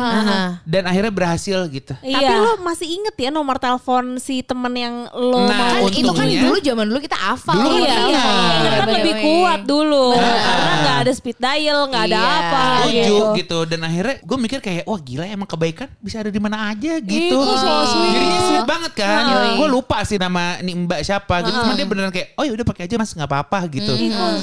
dan akhirnya berhasil gitu. Tapi Iya. lo masih inget ya nomor telepon si temen yang lo Nah, mau Kan itu kan dulu zaman dulu kita hafal. Dulu iya. Ingat kan the lebih kuat dulu karena nggak ada speed dial, nggak ada Iya. apa Setuju gitu. gitu. Dan akhirnya gue mikir kayak wah gila emang kebaikan bisa ada di mana aja gitu. Itu so sweet. Jadinya sweet banget kan. Yoi. Gue lupa sih nama nih Mbak siapa gitu. Cuman dia beneran kayak oh ya udah pakai aja Mas nggak apa-apa gitu.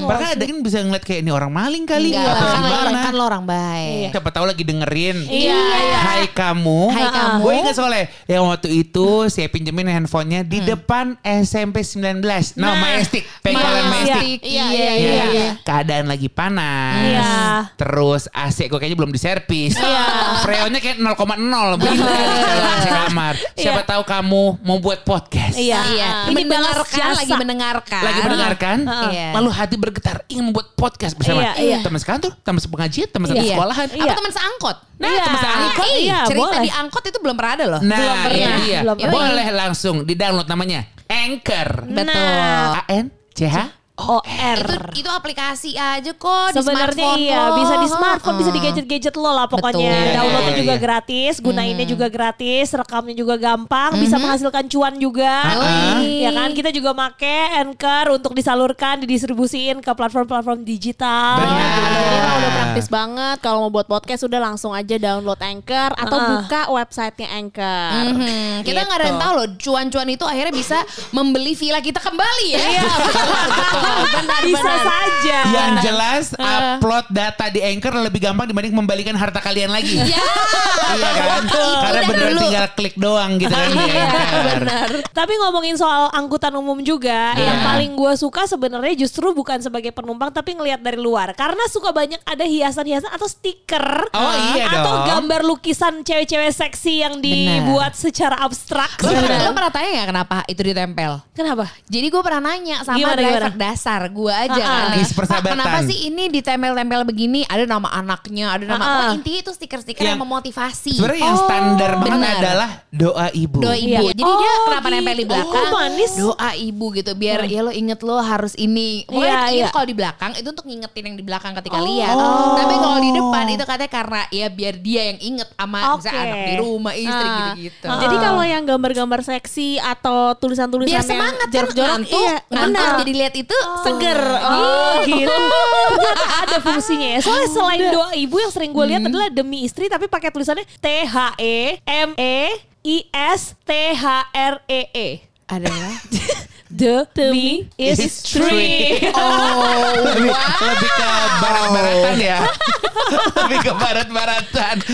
Padahal ada kan bisa ngeliat kayak ini orang maling kali Enggak apa lah, kan, gimana. lo- kan lo orang baik. Siapa tahu lagi dengerin. Iya, iya. Hai kamu. Hai kamu. Gue ingat soalnya yang waktu itu saya pinjemin handphonenya di depan SMP 19. No, Majestic. Pegangan Majestic. Iya, iya, iya. Iya. Keadaan lagi panas. Iya. Terus AC gue kayaknya belum diservis. Iya. Freonnya kayak 0,0 begitu kalau AC kamar. Siapa tahu kamu mau buat podcast. Iya. Iya, Ini balas jasa. lagi mendengarkan. Lagi mendengarkan, Iya. lalu hati bergetar ingin membuat podcast bersama Iya, iya. teman sekantor, teman sepengajian, teman satu Iya. sekolahan. Apa Iya. teman seangkot? Nah, Iya. teman seangkot. Iya, cerita boleh. di angkot itu belum pernah ada loh. Nah, Belum pernah. ini dia. Belum pernah. Boleh langsung di-download namanya Anchor. Betul. A N C H O R. Itu itu aplikasi aja kok di Sebenarnya smartphone iya lo. bisa di smartphone, bisa di gadget-gadget lo lah pokoknya. Betul. Downloadnya Iya, juga iya. gratis, gunainnya juga gratis, rekamnya juga gampang, bisa menghasilkan cuan juga. Yoi. Ya kan kita juga make Anchor untuk disalurkan, didistribusiin ke platform-platform digital. Benar. Ini mah udah praktis banget. Kalau mau buat podcast udah langsung aja download Anchor atau Ah. buka websitenya Anchor. Mhm. Kita nggak ada yang Gitu. tahu loh cuan-cuan itu akhirnya bisa membeli villa kita kembali ya. Iya. benar, Bisa benar. saja. Yang jelas upload data di Anchor lebih gampang dibanding membalikan harta kalian lagi. Ya. iya kan? Karena beneran dulu. tinggal klik doang gitu kan di Anchor. Tapi ngomongin soal angkutan umum juga, Iya. yang paling gue suka sebenarnya justru bukan sebagai penumpang tapi ngelihat dari luar. Karena suka banyak ada hiasan-hiasan atau stiker Oh, iya atau dong. gambar lukisan cewek-cewek seksi yang dibuat secara abstrak. Lo, lo pernah tanya gak kenapa itu ditempel? Kenapa? Jadi gue pernah nanya sama Gimana, driver gimana? Dasar gue aja ah. kan. Pak, kenapa sih ini ditempel-tempel begini? Ada nama anaknya, ada nama. Ah, ah. Oh, intinya itu stiker-stiker yang, Yang- memotivasi. Sebenarnya yang standar banget benar. adalah doa ibu. Doa ibu. Iya. Jadi dia Oh, kenapa nempel di gitu. belakang? Oh, manis. Doa ibu gitu biar ya lo inget lo harus ini. Iya, Pokoknya itu iya. kalau di belakang itu untuk ngingetin yang di belakang ketika lihat. Tapi kalau di depan itu katanya karena ya biar dia yang inget sama misalnya anak di rumah, istri Ah. gitu-gitu. Jadi kalau yang gambar-gambar seksi atau tulisan-tulisan biar yang semangat kan jorok-jorok, iya, ngantuk benar. jadi lihat itu seger. Oh gitu. Ternyata ada fungsinya ya. Soalnya selain doa ibu yang sering gue lihat adalah demi istri tapi pakai tulisannya T H E M E I S T H R E E. adalah Demi istri. oh lebih, lebih ke barat-baratan ya. lebih ke barat-baratan.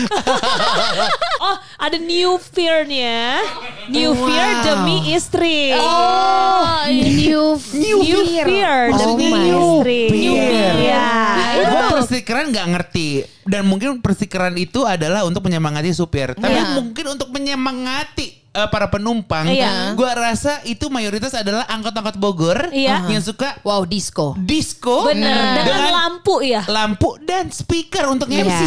Oh, ada new fear-nya. New fear Wow. demi istri. Oh, new, New fear Oh demi my istri. New fear. Iya. Gue persikeran nggak ngerti dan mungkin persikeran itu adalah untuk menyemangati supir, tapi Iya. mungkin untuk menyemangati eh, para penumpang, Iya. gue rasa itu mayoritas adalah angkot-angkot Bogor Iya. yang suka Wow, disco. disco Bener. Dengan lampu ya. lampu dan speaker untuk Iya. MC.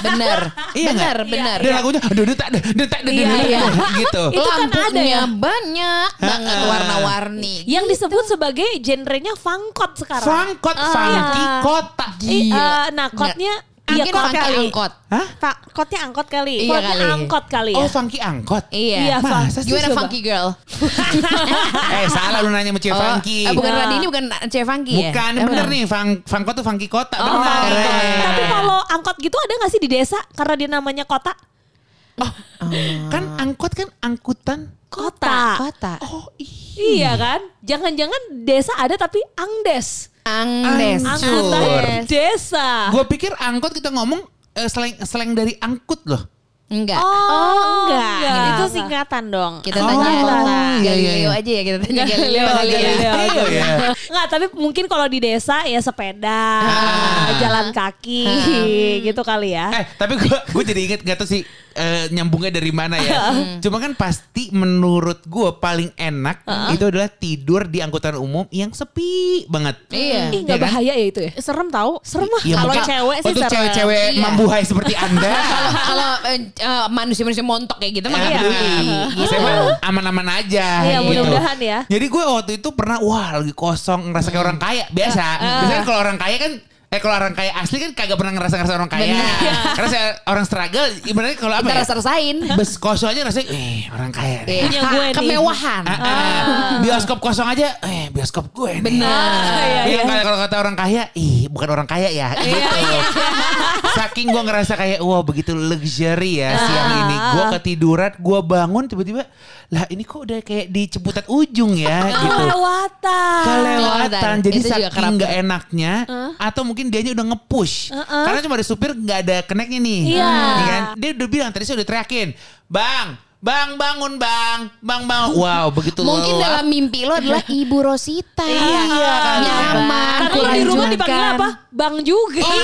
Bener. Iya bener, nggak? bener. Dan lagunya aduh detak detak detak Iya, iya. gitu. Itu kan ada ya? banyak banget warna-warni. Yang disebut sebagai genrenya fangkot sekarang. Fangkot, funky, iya. kota. I- eh, nah, kotnya iya pakai kali. angkot. Hah? Pak, kotnya angkot kali. Iya Kotnya kali. angkot kali ya. Oh, funky angkot. Iya. Iya. Masa sih? Gimana coba. funky girl? eh, salah lu nanya sama cewek funky. eh, bukan Nah. Radini bukan cewek funky ya? Bukan, Eh, bener nih, fang, fangkot tuh funky kota. Oh, bener. funky kota. Tapi kalau angkot gitu ada gak sih di desa karena dia namanya kota? kan angkot kan angkutan. Kota. Kota. Oh, iya. Iya kan? Jangan-jangan desa ada tapi angdes. Angdes. Angkutan desa. Gue pikir angkot kita ngomong eh, slang slang dari angkut loh. Enggak. Oh, enggak. enggak. Itu singkatan dong. Kita Oh, tanya iya, iya, Galileo iya. aja ya kita tanya Galileo Galileo, ya. Galileo. Iya, iya. Nggak, tapi mungkin kalau di desa ya sepeda, jalan kaki gitu kali ya. Eh, tapi gue gue jadi inget gak tuh sih eh, nyambungnya dari mana ya. Cuma kan pasti menurut gue paling enak itu adalah tidur di angkutan umum yang sepi banget. Iya. Ih gak Iya kan? bahaya ya itu ya? Serem tahu. Serem ah. Ya, Kalau cewek sih Untuk serem. cewek-cewek Iya. mambuhai seperti anda. Kalau kalau eh, manusia-manusia montok kayak gitu mah nggak peduli. Gitu. Saya aman-aman aja Iya, gitu. mudah-mudahan ya. Jadi gue waktu itu pernah wah lagi kosong ngerasa kayak orang kaya biasa. Biasanya kalau orang kaya kan Eh kalau orang kaya asli kan kagak pernah ngerasa-ngerasa orang kaya. Benar. Karena saya orang struggle ibaratnya kalau apa Kita ya? rasa-rasain. Bus kosong aja rasanya eh orang kaya nih. Iya. Punya gue nih. Kemewahan. Ah, ah. Bioskop kosong aja, eh bioskop gue nih. Benar. iya, Iya, iya. kalau kalau kata orang kaya, ih bukan orang kaya ya. Gitu. Saking gue ngerasa kayak, wah begitu luxury ya siang ini. Gue ketiduran, gue bangun tiba-tiba, lah ini kok udah kayak di Ciputat ujung ya gitu. Kelewatan. Kelewatan, jadi Itu saking nggak enaknya, atau mungkin dianya udah nge-push, karena cuma ada supir nggak ada keneknya nih, Iya. Iya kan? Dia udah bilang tadi saya udah teriakin, bang, bang bangun bang, bang bangun, wow begitu Mungkin dalam mimpi lo adalah Ibu Rosita. Iya, kan. Nyaman. Karena lo di rumah dipanggil apa? Bang juga. Eh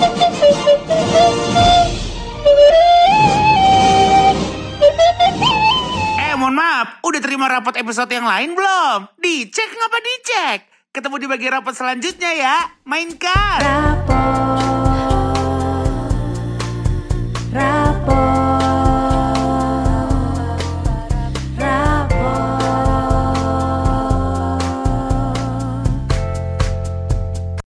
maaf, udah terima rapot episode yang lain belum? Dicek ngapa dicek? Ketemu di bagian rapot selanjutnya ya. Mainkan. Rapot